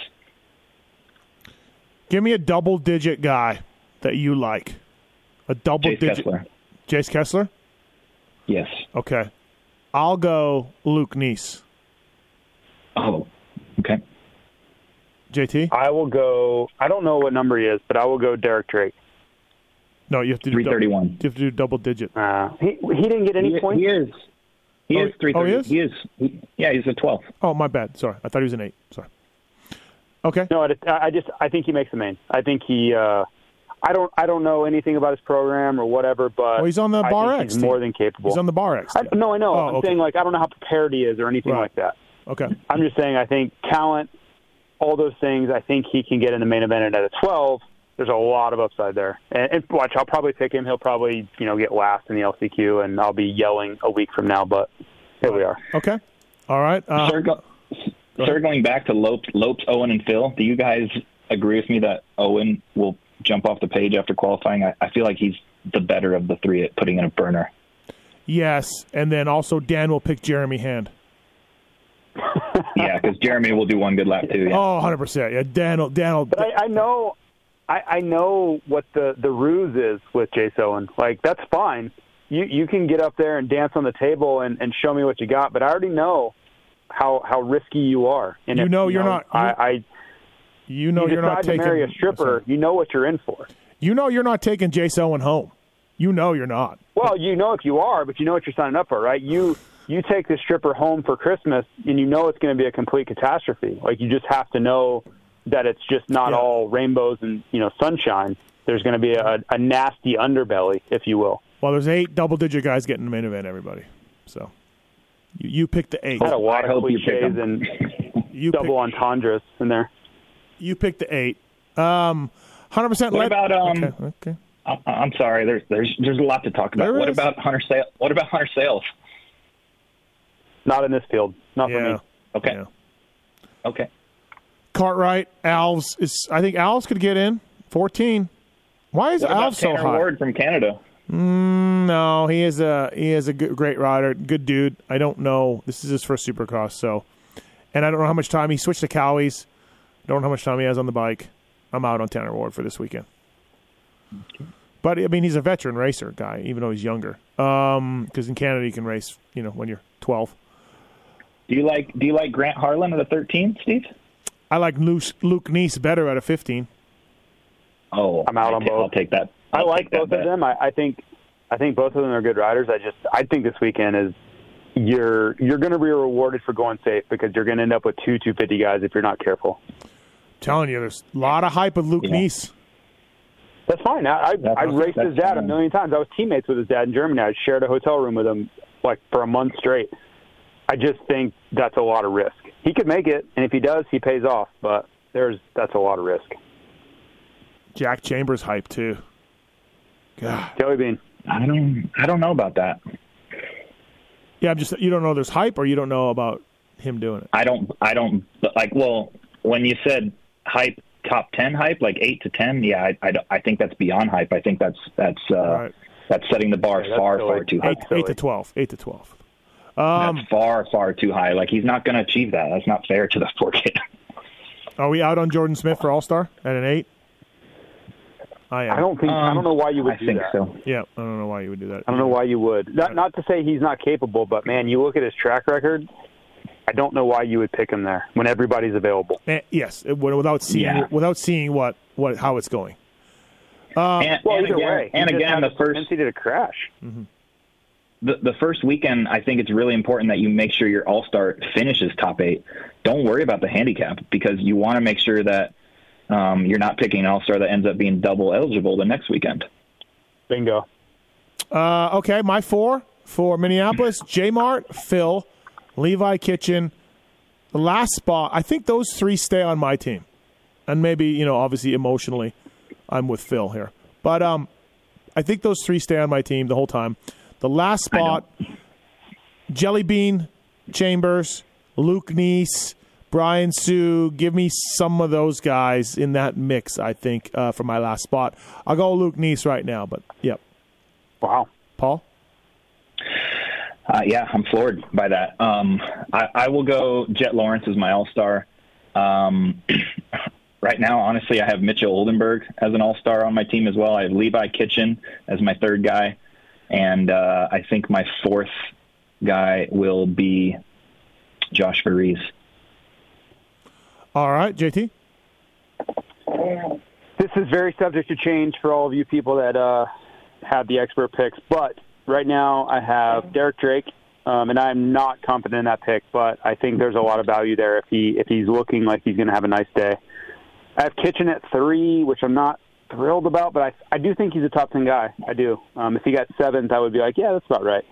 give me a double digit guy that you like. A double Chase digit. Kessler. Jace Kessler. Yes. Okay, I'll go Luke Neese. Oh, okay. JT. I will go. I don't know what number he is, but I will go Derek Drake. No, you have to do double, 331. you have to do double digit. Uh, he he didn't get any He, points. he is. He Oh, is 330. oh, he is? He is. He- yeah, he's a 12. Oh, my bad. Sorry, I thought he was an eight. Sorry. Okay. No, I just, I just I think he makes the main. I think he. Uh, I don't I don't know anything about his program or whatever, but Well, he's on the I Bar think X He's team. more than capable. He's on the Bar X. I, no, I know. Oh, I'm okay. saying like I don't know how prepared he is or anything Right. like that. Okay. I'm just saying I think talent, all those things. I think he can get in the main event and at a 12. There's a lot of upside there. And, and watch, I'll probably pick him. He'll probably you know get last in the LCQ, and I'll be yelling a week from now. But here we are. Okay. All right. Uh, Circle, circling back to Lopes, Lopes, Owen, and Phil, do you guys agree with me that Owen will jump off the page after qualifying? I, I feel like he's the better of the three at putting in a burner. yes, and then also Dan will pick Jeremy Hand. [laughs] yeah, because Jeremy will do one good lap too. Yeah. Oh, 100 percent. Yeah, Daniel. Daniel. But I, I know, I, I know what the the ruse is with Jace Owen. Like that's fine. You you can get up there and dance on the table and, and show me what you got. But I already know how how risky you are. And You if, know you're not- I, I you know you you're not decide to taking marry a stripper. You know what you're in for. You know you're not taking Jace Owen home. You know you're not. Well, you know if you are, but you know what you're signing up for, right? You you take the stripper home for Christmas, and you know it's going to be a complete catastrophe. Like you just have to know that it's just not Yeah. all rainbows and you know sunshine. There's going to be a, a nasty underbelly, if you will. Well, there's eight double-digit guys getting the main event. Everybody. So you, you pick the eight. Had a lot I of hope you pick and [laughs] You double pick, entendres in there. You pick the eight. Um, 100. percent What about, um, Okay. okay. I- I'm sorry. There's there's there's a lot to talk about. There What is. about Hunter Sale? What about Hunter Sayles? Not in this field. Not for me. Okay. Yeah. Okay. Cartwright, Alves is. I think Alves could get in 14. Why is What Alves so Tanner high? Ward from Canada? No, he is a he is a good, great rider, good dude. I don't know. This is his first Supercross, so, and I don't know how much time he switched to Cowies. Don't know how much time he has on the bike. I'm out on Tanner Ward for this weekend. But I mean, he's a veteran racer guy, even though he's younger. Um, because in Canada you can race, you know, when you're 12. Do you like Do you like Grant Harlan at a 13, Steve? I like Luke, Luke Neese better at a 15. Oh, I'm out I on both. I'll take that. I I'll like both bet. of them. I, I think I think both of them are good riders. I just I think this weekend is you're you're going to be rewarded for going safe because you're going to end up with two 250 guys if you're not careful. telling you, there's a lot of hype with Luke Yeah. Neese. That's fine. I I, I raced his that's dad a million times. I was teammates with his dad in Germany. I shared a hotel room with him like for a month straight. I just think that's a lot of risk. He could make it, and if he does, he pays off. But there's that's a lot of risk. Jack Chambers hype too. God. Joey Bean. I don't. I don't know about that. Yeah, I'm just you don't know there's hype or you don't know about him doing it. I don't. I don't like. Well, when you said hype, top ten hype, like eight to ten, yeah, I, I, I think that's beyond hype. I think that's that's uh, right. that's setting the bar Yeah, far silly. far too high. Eight, eight to twelve. Eight to twelve. Um, that's far far too high. Like he's not going to achieve that. That's not fair to the [laughs] poor kid. are we out on Jordon Smith for All Star at an eight? I am. I don't think I don't know why you would Um, I do think that. so. Yeah, I don't know why you would do that. I don't know why you would. Not not to say he's not capable, but man, you look at his track record. I don't know why you would pick him there when everybody's available. Eh, yes, it without seeing Yeah. without seeing what what how it's going. and, Well, and either again, way, he and again, the a first propensity to crash. The, the first weekend, I think it's really important that you make sure your All Star finishes top eight. Don't worry about the handicap because you want to make sure that um, you're not picking an All Star that ends up being double eligible the next weekend. Bingo. Uh, okay, my four for Minneapolis: [laughs] J Mart, Phil, Levi Kitchen. The last spot, I think those three stay on my team, and maybe you know, obviously emotionally, I'm with Phil here, but um, I think those three stay on my team the whole time. The last spot, Jelly Bean, Chambers, Luke Neese, Brian Hsu. Give me some of those guys in that mix. I think uh, for my last spot, I'll go Luke Neese right now. But yep, Wow. Paul. Uh, yeah, I'm floored by that. Um, I, I will go Jett Lawrence as my All Star. Um, [clears throat] right now, honestly, I have Mitchell Oldenburg as an All Star on my team as well. I have Levi Kitchen as my third guy, and uh, I think my fourth guy will be Josh Varize. All right, JT. This is very subject to change for all of you people that uh, have the expert picks. But right now, I have Derek Drake, um, and I'm not confident in that pick. But I think there's a lot of value there if he if he's looking like he's going to have a nice day. I have Kitchen at three, which I'm not thrilled about, but I I do think he's a top ten guy. I do. Um, if he got seventh, I would be like, yeah, that's about right.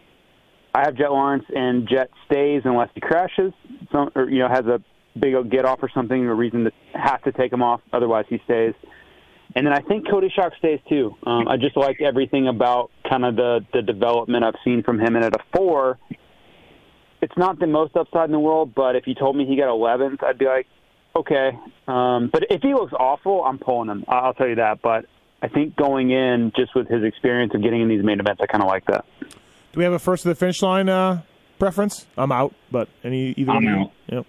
I have Jett Lawrence, and Jett stays unless he crashes, some, or you know has a big old get off or something, a reason to have to take him off. Otherwise, he stays. And then I think Coty Schock stays too. Um, I just like everything about kind of the the development I've seen from him. And at a four, it's not the most upside in the world, but if you told me he got 11th, I'd be like, okay. Um, but if he looks awful, I'm pulling him. I- I'll tell you that. But I think going in just with his experience of getting in these main events, I kind of like that. Do we have a first to the finish line uh, preference? I'm out, but any either I'm one out. Yep.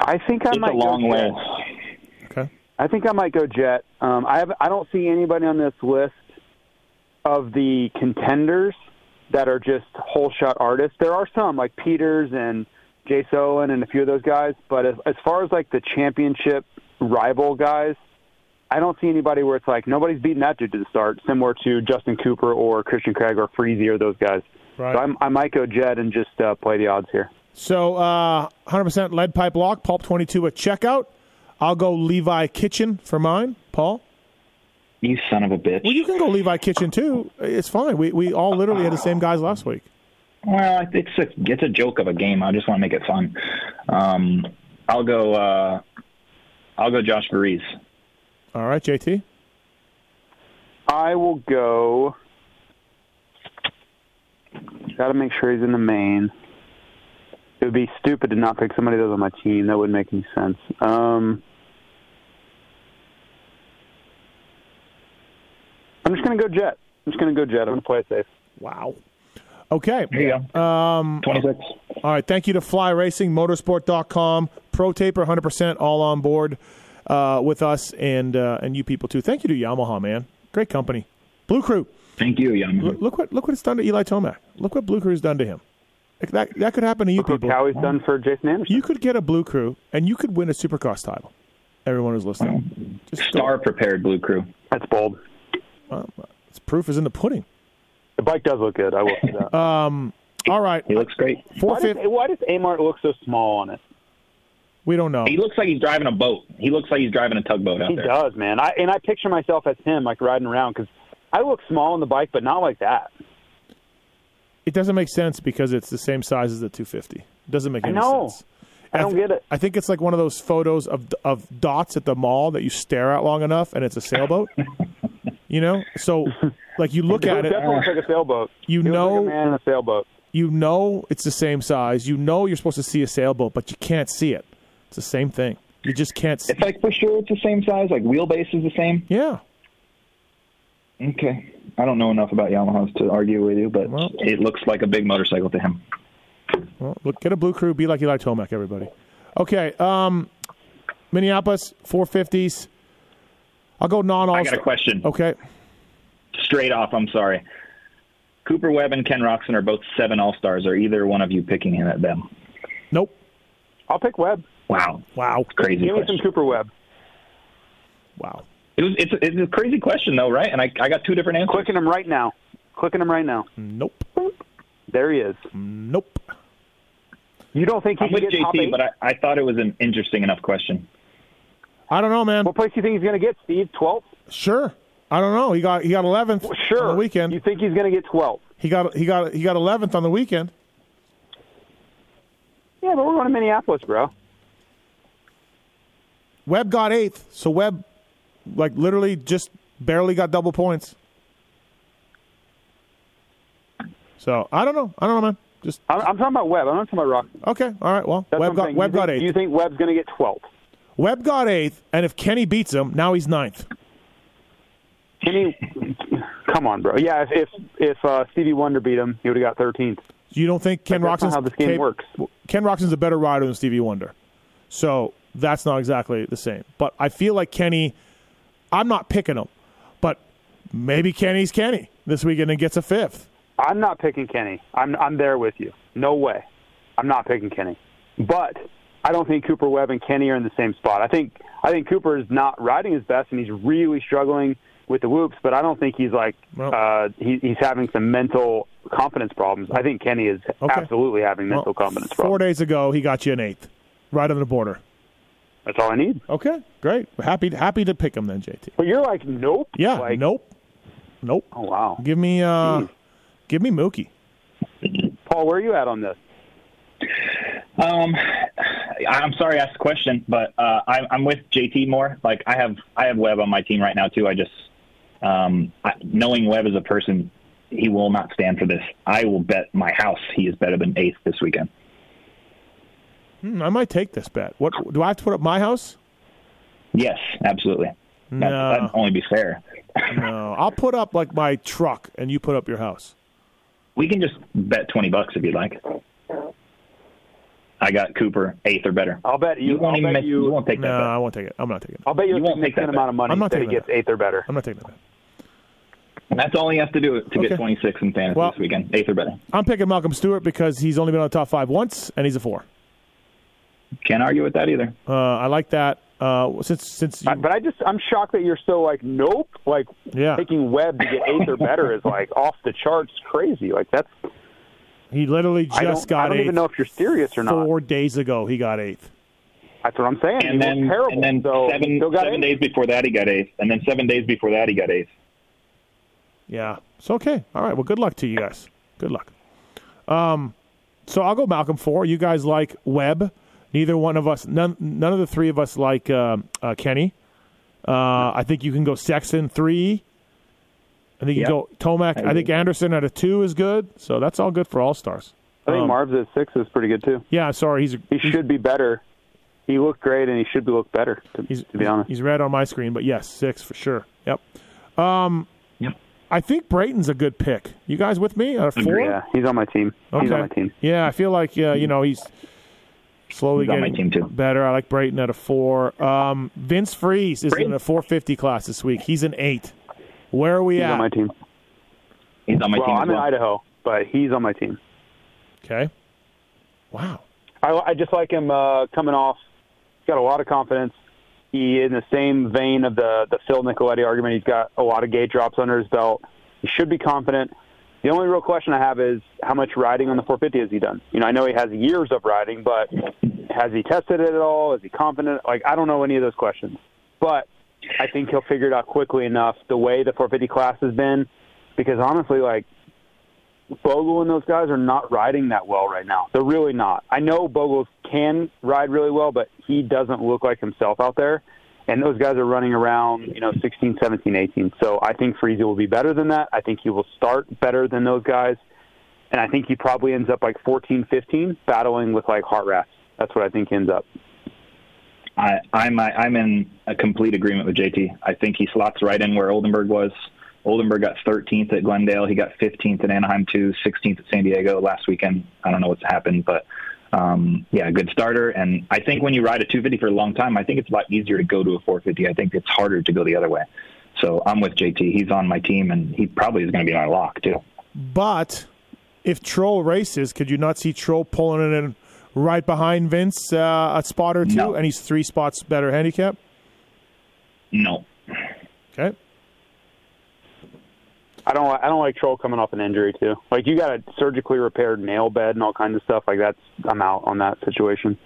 I think I It's might a long go way. Jett. Okay. I think I might go Jett. Um, I have. I don't see anybody on this list of the contenders that are just whole shot artists. There are some like Peters and Jay Owen and a few of those guys, but as, as far as like the championship rival guys, I don't see anybody where it's like nobody's beating that dude to the start, similar to Justin Cooper or Christian Craig or Freezy or those guys. Right. So I'm, I might go Jett and just uh, play the odds here. So uh, 100% lead pipe lock, Pulp 22 at checkout. I'll go Levi Kitchen for mine. Paul? You son of a bitch. Well, you can go Levi Kitchen too. It's fine. We, we all literally had the same guys last week. Well, it's a it's a joke of a game. I just want to make it fun. Um, I'll go. Uh, I'll go Josh Varize. All right, JT? I will go. Got to make sure he's in the main. It would be stupid to not pick somebody that's on my team. That wouldn't make any sense. Um, I'm just going to go Jett. I'm just going to go Jett. I'm going to play it safe. Wow. Okay. There you go. Um, Twenty six. all right. Thank you to Fly Racing, Motosport.com, Pro Taper, 100% all on board uh, with us and uh, and you people too. Thank you to Yamaha, man. Great company. Blue Crew. Thank you, Yamaha. Look, look what look what it's done to Eli Tomac. Look what Blue Crew's done to him. Like, That that could happen to you Look what people. Kawi's done for Jason Anderson. You could get a Blue Crew and you could win a Supercross title. Everyone who's listening, just go- Star prepared Blue Crew. That's bold. It's proof is in the pudding. The bike does look good. I will say that. Um, all right, He looks great. why, does, fifty. why does Amart look so small on it? We don't know. He looks like he's driving a boat. He looks like he's driving a tugboat out He there. does, man. I and I picture myself as him, like riding around, because I look small on the bike, but not like that. It doesn't make sense because it's the same size as the 250. It doesn't make I any know. sense. I don't th- get it. I think it's like one of those photos of of dots at the mall that you stare at long enough, and it's a sailboat. [laughs] you know, so like you look at it, definitely looks like a sailboat. You looks know- like a man in a sailboat. you know it's the same size. You know you're supposed to see a sailboat, but you can't see it. It's the same thing. You just can't see. It's like for sure it's the same size. Like wheelbase is the same. Yeah. Okay. I don't know enough about Yamahas to argue with you, but Well- it looks like a big motorcycle to him. Well, look, get a blue crew. Be like Eli Tomac, everybody. Okay. Um, Minneapolis 450s. I'll go non all. I got a question. Okay. Straight off, I'm sorry. Cooper Webb and Ken Roczen are both seven All Stars. Are either one of you picking him at them? Nope. I'll pick Webb. Wow, Wow. crazy Give me question. some Cooper Webb. Wow. It was, it's, a, it's a crazy question though, right? And I, I got two different answers. Clicking him right now. Clicking him right now. Nope. There he is. Nope. You don't think he I'm can with get top JT, eight? but I, I thought it was an interesting enough question. I don't know, man. What place do you think he's going to get, Steve? 12th? Sure. I don't know. He got he got 11th Sure. on the weekend. You think he's going to get 12th? He got he got he got 11th on the weekend. Yeah, but we're going to Minneapolis, bro. Webb got 8th. So Webb like literally just barely got double points. So, I don't know. I don't know, man. Just I'm, I'm talking about Webb. I'm not talking about Rock. okay. All right. Well, That's Webb got. Webb you got think, 8th. You think Webb's going to get 12th? Webb got 8th, and if Kenny beats him, now he's ninth. Kenny, come on, bro. Yeah, if if, if uh, Stevie Wonder beat him, he would have got 13th. You don't think Ken that's Roxon's how this game cap- works. Ken Roczen's a better rider than Stevie Wonder, so that's not exactly the same. But I feel like Kenny. I'm not picking him, but maybe Kenny's Kenny this weekend and gets a fifth. I'm not picking Kenny. I'm I'm there with you. No way. I'm not picking Kenny. But I don't think Cooper Webb and Kenny are in the same spot. I think I think Cooper is not riding his best and he's really struggling with the whoops, but I don't think he's like Well- uh he, he's having some mental confidence problems. I think Kenny is Okay. absolutely having mental Well, confidence Four days ago, he got you an eighth, right on the border. That's all I need. Okay, great. Happy happy to pick him then, JT. But you're like, nope. Yeah, Like, nope, nope. Oh wow. Give me uh, give me Mookie. Paul, where are you at on this? Um, I'm sorry I asked the question, but uh, I'm, I'm with JT more. Like I have I have Webb on my team right now too. I just um, I, knowing Webb as a person, he will not stand for this. I will bet my house he is better than eighth this weekend. Hmm, I might take this bet. What do I have to put up my house? Yes, absolutely. That, No. That'd only be fair. No, I'll put up like my truck, and you put up your house. We can just bet twenty bucks if you'd like. I got Cooper eighth or better. I'll bet you. You won't I'll even bet miss, you. you won't take that. No, that. I won't take it. I'm not taking it. I'll bet you, You won't take that amount of money I'm not that he taking gets that. eighth or better. I'm not taking that. And that's all he has to do to Okay. get 26 in fantasy Well- this weekend, eighth or better. I'm picking Malcolm Stewart because he's only been on the top five once, and he's a four. Can't argue with that either. Uh, I like that. Uh, since since you, But I just I'm shocked that you're so like nope. Like Yeah. taking Webb to get eighth or better is like off the charts crazy. Like that's he literally just I don't got I don't eighth even know if you're serious or not. four days ago. He got eighth. That's what I'm saying. And he then, terrible. and then so he seven, still got seven eighth. days before that, he got eighth. And then seven days before that, he got eighth. Yeah. So okay. All right. Well, good luck to you guys. Good luck. Um, so I'll go Malcolm four. You guys like Webb. Neither one of us, none, none of the three of us like uh, uh, Kenny. Uh, I think you can go Sexton three. I think you Yep. go Tomac. I, I think. Anderson at a two is good. So that's all good for all stars. I think Um, Marv's at six is pretty good too. Yeah. Sorry, he's He should be better. He looked great, and he should be look better. To, he's to be honest, he's red on my screen, but yes, six for sure. Yep. Um, Yep. I think Brayton's a good pick. You guys with me? At a four? yeah, he's on my team. He's on my team. Yeah, I feel like uh, you know he's slowly He's on my getting team, too. better. I like Brayton at a four. Um, Vince Friese is Brayton- in a 450 class this week. He's an eight. Where are we at? He's at? on my team. He's on my well, team as I'm in well. Idaho, but he's on my team. Okay. Wow. I, I just like him uh, coming off. He's got a lot of confidence. He, in the same vein of the the Phil Nicoletti argument, he's got a lot of gate drops under his belt. He should be confident. The only real question I have is how much riding on the 450 has he done? You know, I know he has years of riding, but has he tested it at all? Is he confident? Like, I don't know any of those questions. But I think he'll figure it out quickly enough the way the 450 class has been, because honestly, like, Bogle and those guys are not riding that well right now. They're really not. I know Bogle can ride really well, but he doesn't look like himself out there. And those guys are running around, you know, 16, 17, 18. So I think Freezy will be better than that. I think he will start better than those guys. And I think he probably ends up like 14, 15, battling with like Hartranft. That's what I think ends up. I, I'm I, I'm in a complete agreement with JT. I think he slots right in where Oldenburg was. Oldenburg got 13th at Glendale. He got 15th at Anaheim too, 16th at San Diego last weekend. I don't know what's happened, but um, yeah, good starter. And I think when you ride a 250 for a long time, I think it's a lot easier to go to a 450. I think it's harder to go the other way. So I'm with JT. He's on my team, and he probably is going to be my lock too. But if Troll races, could you not see Troll pulling it in right behind Vince uh, a spot or two, No. and he's three spots better handicap? No, Okay. I don't. I don't like Troll coming off an injury too. Like you got a surgically repaired nail bed and all kinds of stuff. Like that's. I'm out on that situation.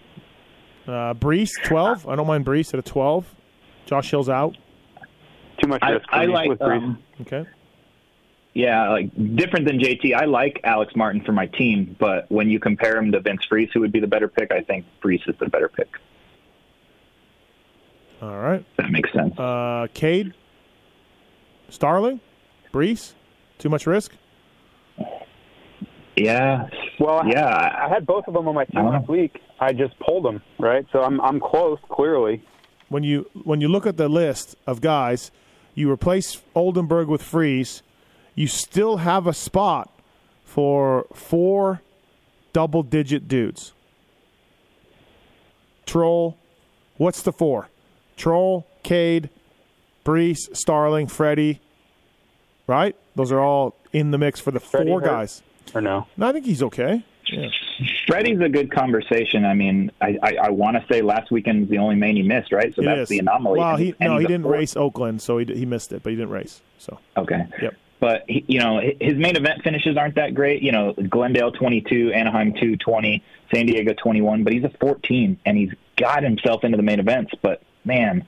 Uh, Breece, 12. I don't mind Breece at a 12. Josh Hill's out. Too much I, risk for I like. with Um, Okay. Yeah, like different than JT. I like Alex Martin for my team, but when you compare him to Vince Friese, who would be the better pick? I think Friese is the better pick. All right. That makes sense. Uh, Cade, Starling, Breece, too much risk. yeah. Well, yeah. I had both of them on my I team last week. I just pulled them right, so I'm I'm close. Clearly, When you when you look at the list of guys, you replace Oldenburg with Friese, you still have a spot for four double digit dudes. Troll, what's the four? Troll, Cade, Breece, Starling, Freddie. Right? Those are all in the mix for the Freddie four hurt? guys. or no? No, I think he's okay. Freddie's a good conversation. I mean, I, I, I want to say last weekend was the only main he missed, right? So It that's is. the anomaly. Well, he and no, he didn't fourth- race Oakland, so he he missed it, but he didn't race. So Okay. Yep. But he, you know his main event finishes aren't that great. You know Glendale 22, Anaheim 2, 20, San Diego 21. But he's a 14, and he's got himself into the main events. But man,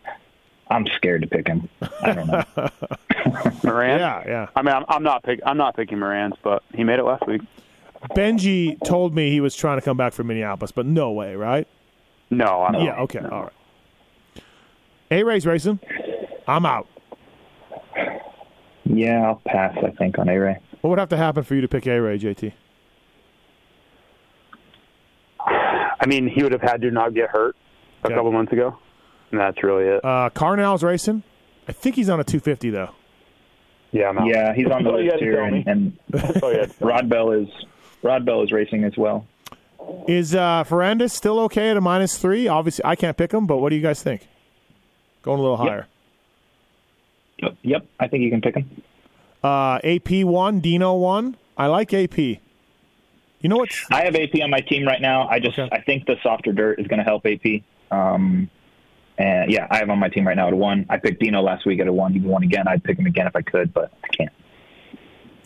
I'm scared to pick him. I don't know. [laughs] Moran. yeah, yeah. I mean, I'm, I'm not pick, I'm not picking Moranz, but he made it last week. Benji told me he was trying to come back from Minneapolis, but no way, right? No, I'm Yeah, okay, all right. A Ray's racing. I'm out. Yeah, I'll pass. I think on A Ray. What would have to happen for you to pick A Ray, JT? I mean, he would have had to not get hurt a Okay. couple months ago, and that's really it. Uh, Carnell's racing. I think he's on a 250 though. yeah, I'm out. Yeah, he's on the [laughs] That's list had here, and, and That's all you had to tell me. Rodbell is Rodbell is racing as well. Is uh, Ferrandis still okay at a minus three? Obviously, I can't pick him, but what do you guys think? Going a little higher. Yep, yep. I think you can pick him. Uh, AP one, Dino one. I like AP. You know what? I have AP on my team right now. I just Okay. I think the softer dirt is going to help AP. Um, and yeah, I have on my team right now at a one. I picked Dino last week at a one. He won again. I'd pick him again if I could, but I can't.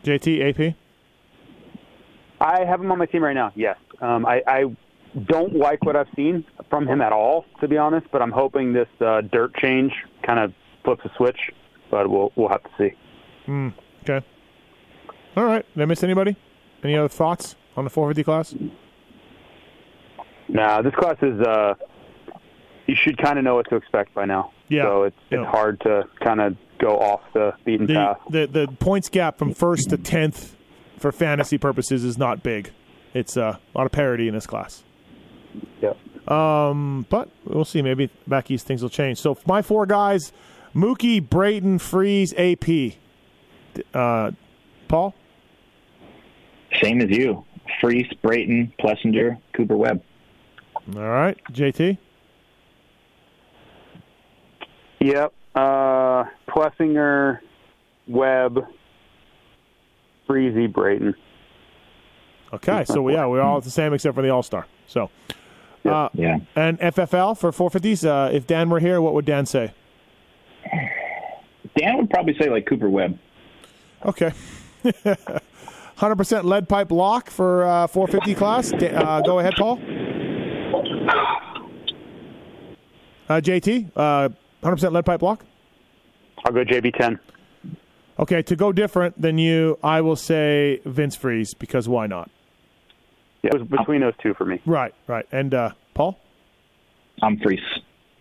JT, AP. I have him on my team right now. Yes, um, I, I don't like what I've seen from him at all, to be honest. But I'm hoping this uh, dirt change kind of flips a switch. But we'll we'll have to see. Okay. All right. Did I miss anybody? Any other thoughts on the 450 class? Nah, this class is. Uh, you should kind of know what to expect by now. Yeah. So it's it's Yeah. hard to kind of go off the beaten The, path. the the points gap from first to tenth for fantasy purposes is not big. It's uh, a lot of parity in this class. Yeah. Um, but we'll see. Maybe back east things will change. So my four guys: Mookie, Brayton, Friese, AP. Uh, Paul. Same as you. Friese, Brayton, Plessinger, Cooper Webb. All right, JT. Yep. Uh, Plessinger, Webb, Freezy, Brayton. Okay, so yeah, we're all the same except for the All Star. So, uh, Yeah. and FFL for 450s. Uh, if Dan were here, what would Dan say? Dan would probably say like Cooper Webb. Okay. [laughs] 100% lead pipe lock for uh, 450 class. Uh, go ahead, Paul. Uh, JT, uh, 100% lead pipe lock. I'll go JB10. Okay, to go different than you, I will say Vince Friese because why not? Yeah, it was between those two for me. Right, right. And uh, Paul? I'm Friese.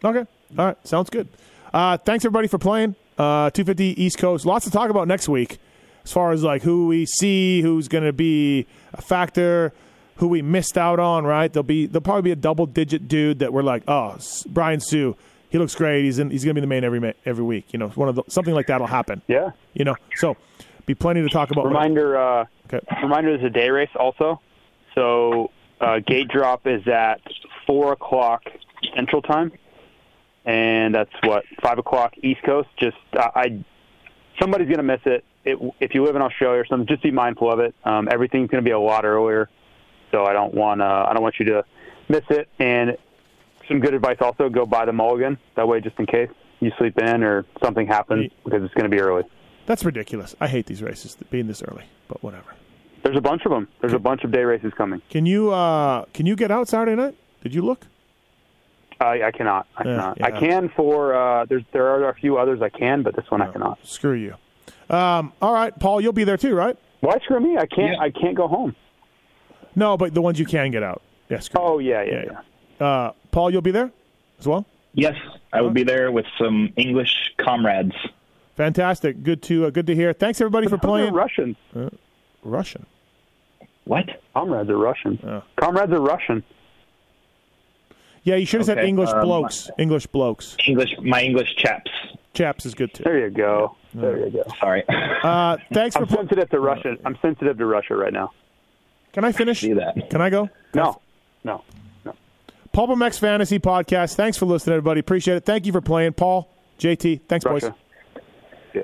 Okay. All right. Sounds good. Uh, thanks everybody for playing. Uh, 250 East Coast. Lots to talk about next week, as far as like who we see, who's going to be a factor, who we missed out on. Right? There'll be there'll probably be a double digit dude that we're like, oh, Brian Hsu. He looks great. He's in, he's going to be the main every every week. You know, one of the, something like that'll happen. Yeah. You know, so be plenty to talk about. Reminder. Uh, Okay. Reminder: There's a day race also. So uh, gate drop is at four o'clock Central Time, and that's what five o'clock East Coast. Just I, I somebody's gonna miss it. it. If you live in Australia or something, just be mindful of it. Um, everything's gonna be a lot earlier, so I don't want uh, I don't want you to miss it. And some good advice also: go buy the mulligan. That way, just in case you sleep in or something happens, because it's gonna be early. That's ridiculous. I hate these races being this early, but whatever. There's a bunch of them. There's a bunch of day races coming. Can you uh, can you get out Saturday night? Did you look? I, I cannot. I Yeah, cannot. yeah. I can for uh, there's there are a few others I can, but this one I cannot. Screw you. Um, all right, Paul, you'll be there too, right? Why screw me? I can't. Yeah. I can't go home. No, but the ones you can get out. Yeah, screw. Oh yeah, yeah, Yeah, yeah. Uh, Paul, you'll be there as well. Yes, I will be there with some English comrades. Fantastic. Good to uh, good to hear. Thanks everybody for Those are playing. Russian. Russian. What? Comrades are Russian. Comrades are Russian. Yeah, you should have said English um, blokes. English blokes. English, my English chaps. Chaps is good too. There you go. There you go. Sorry. Uh, thanks for. I'm Pl- sensitive to Russia. I'm sensitive to Russia right now. can I finish? See that. Can I go? No, no. Pulp MX Fantasy Podcast. Thanks for listening, everybody. Appreciate it. Thank you for playing, Paul, JT. Thanks, boys. Russia. Yeah.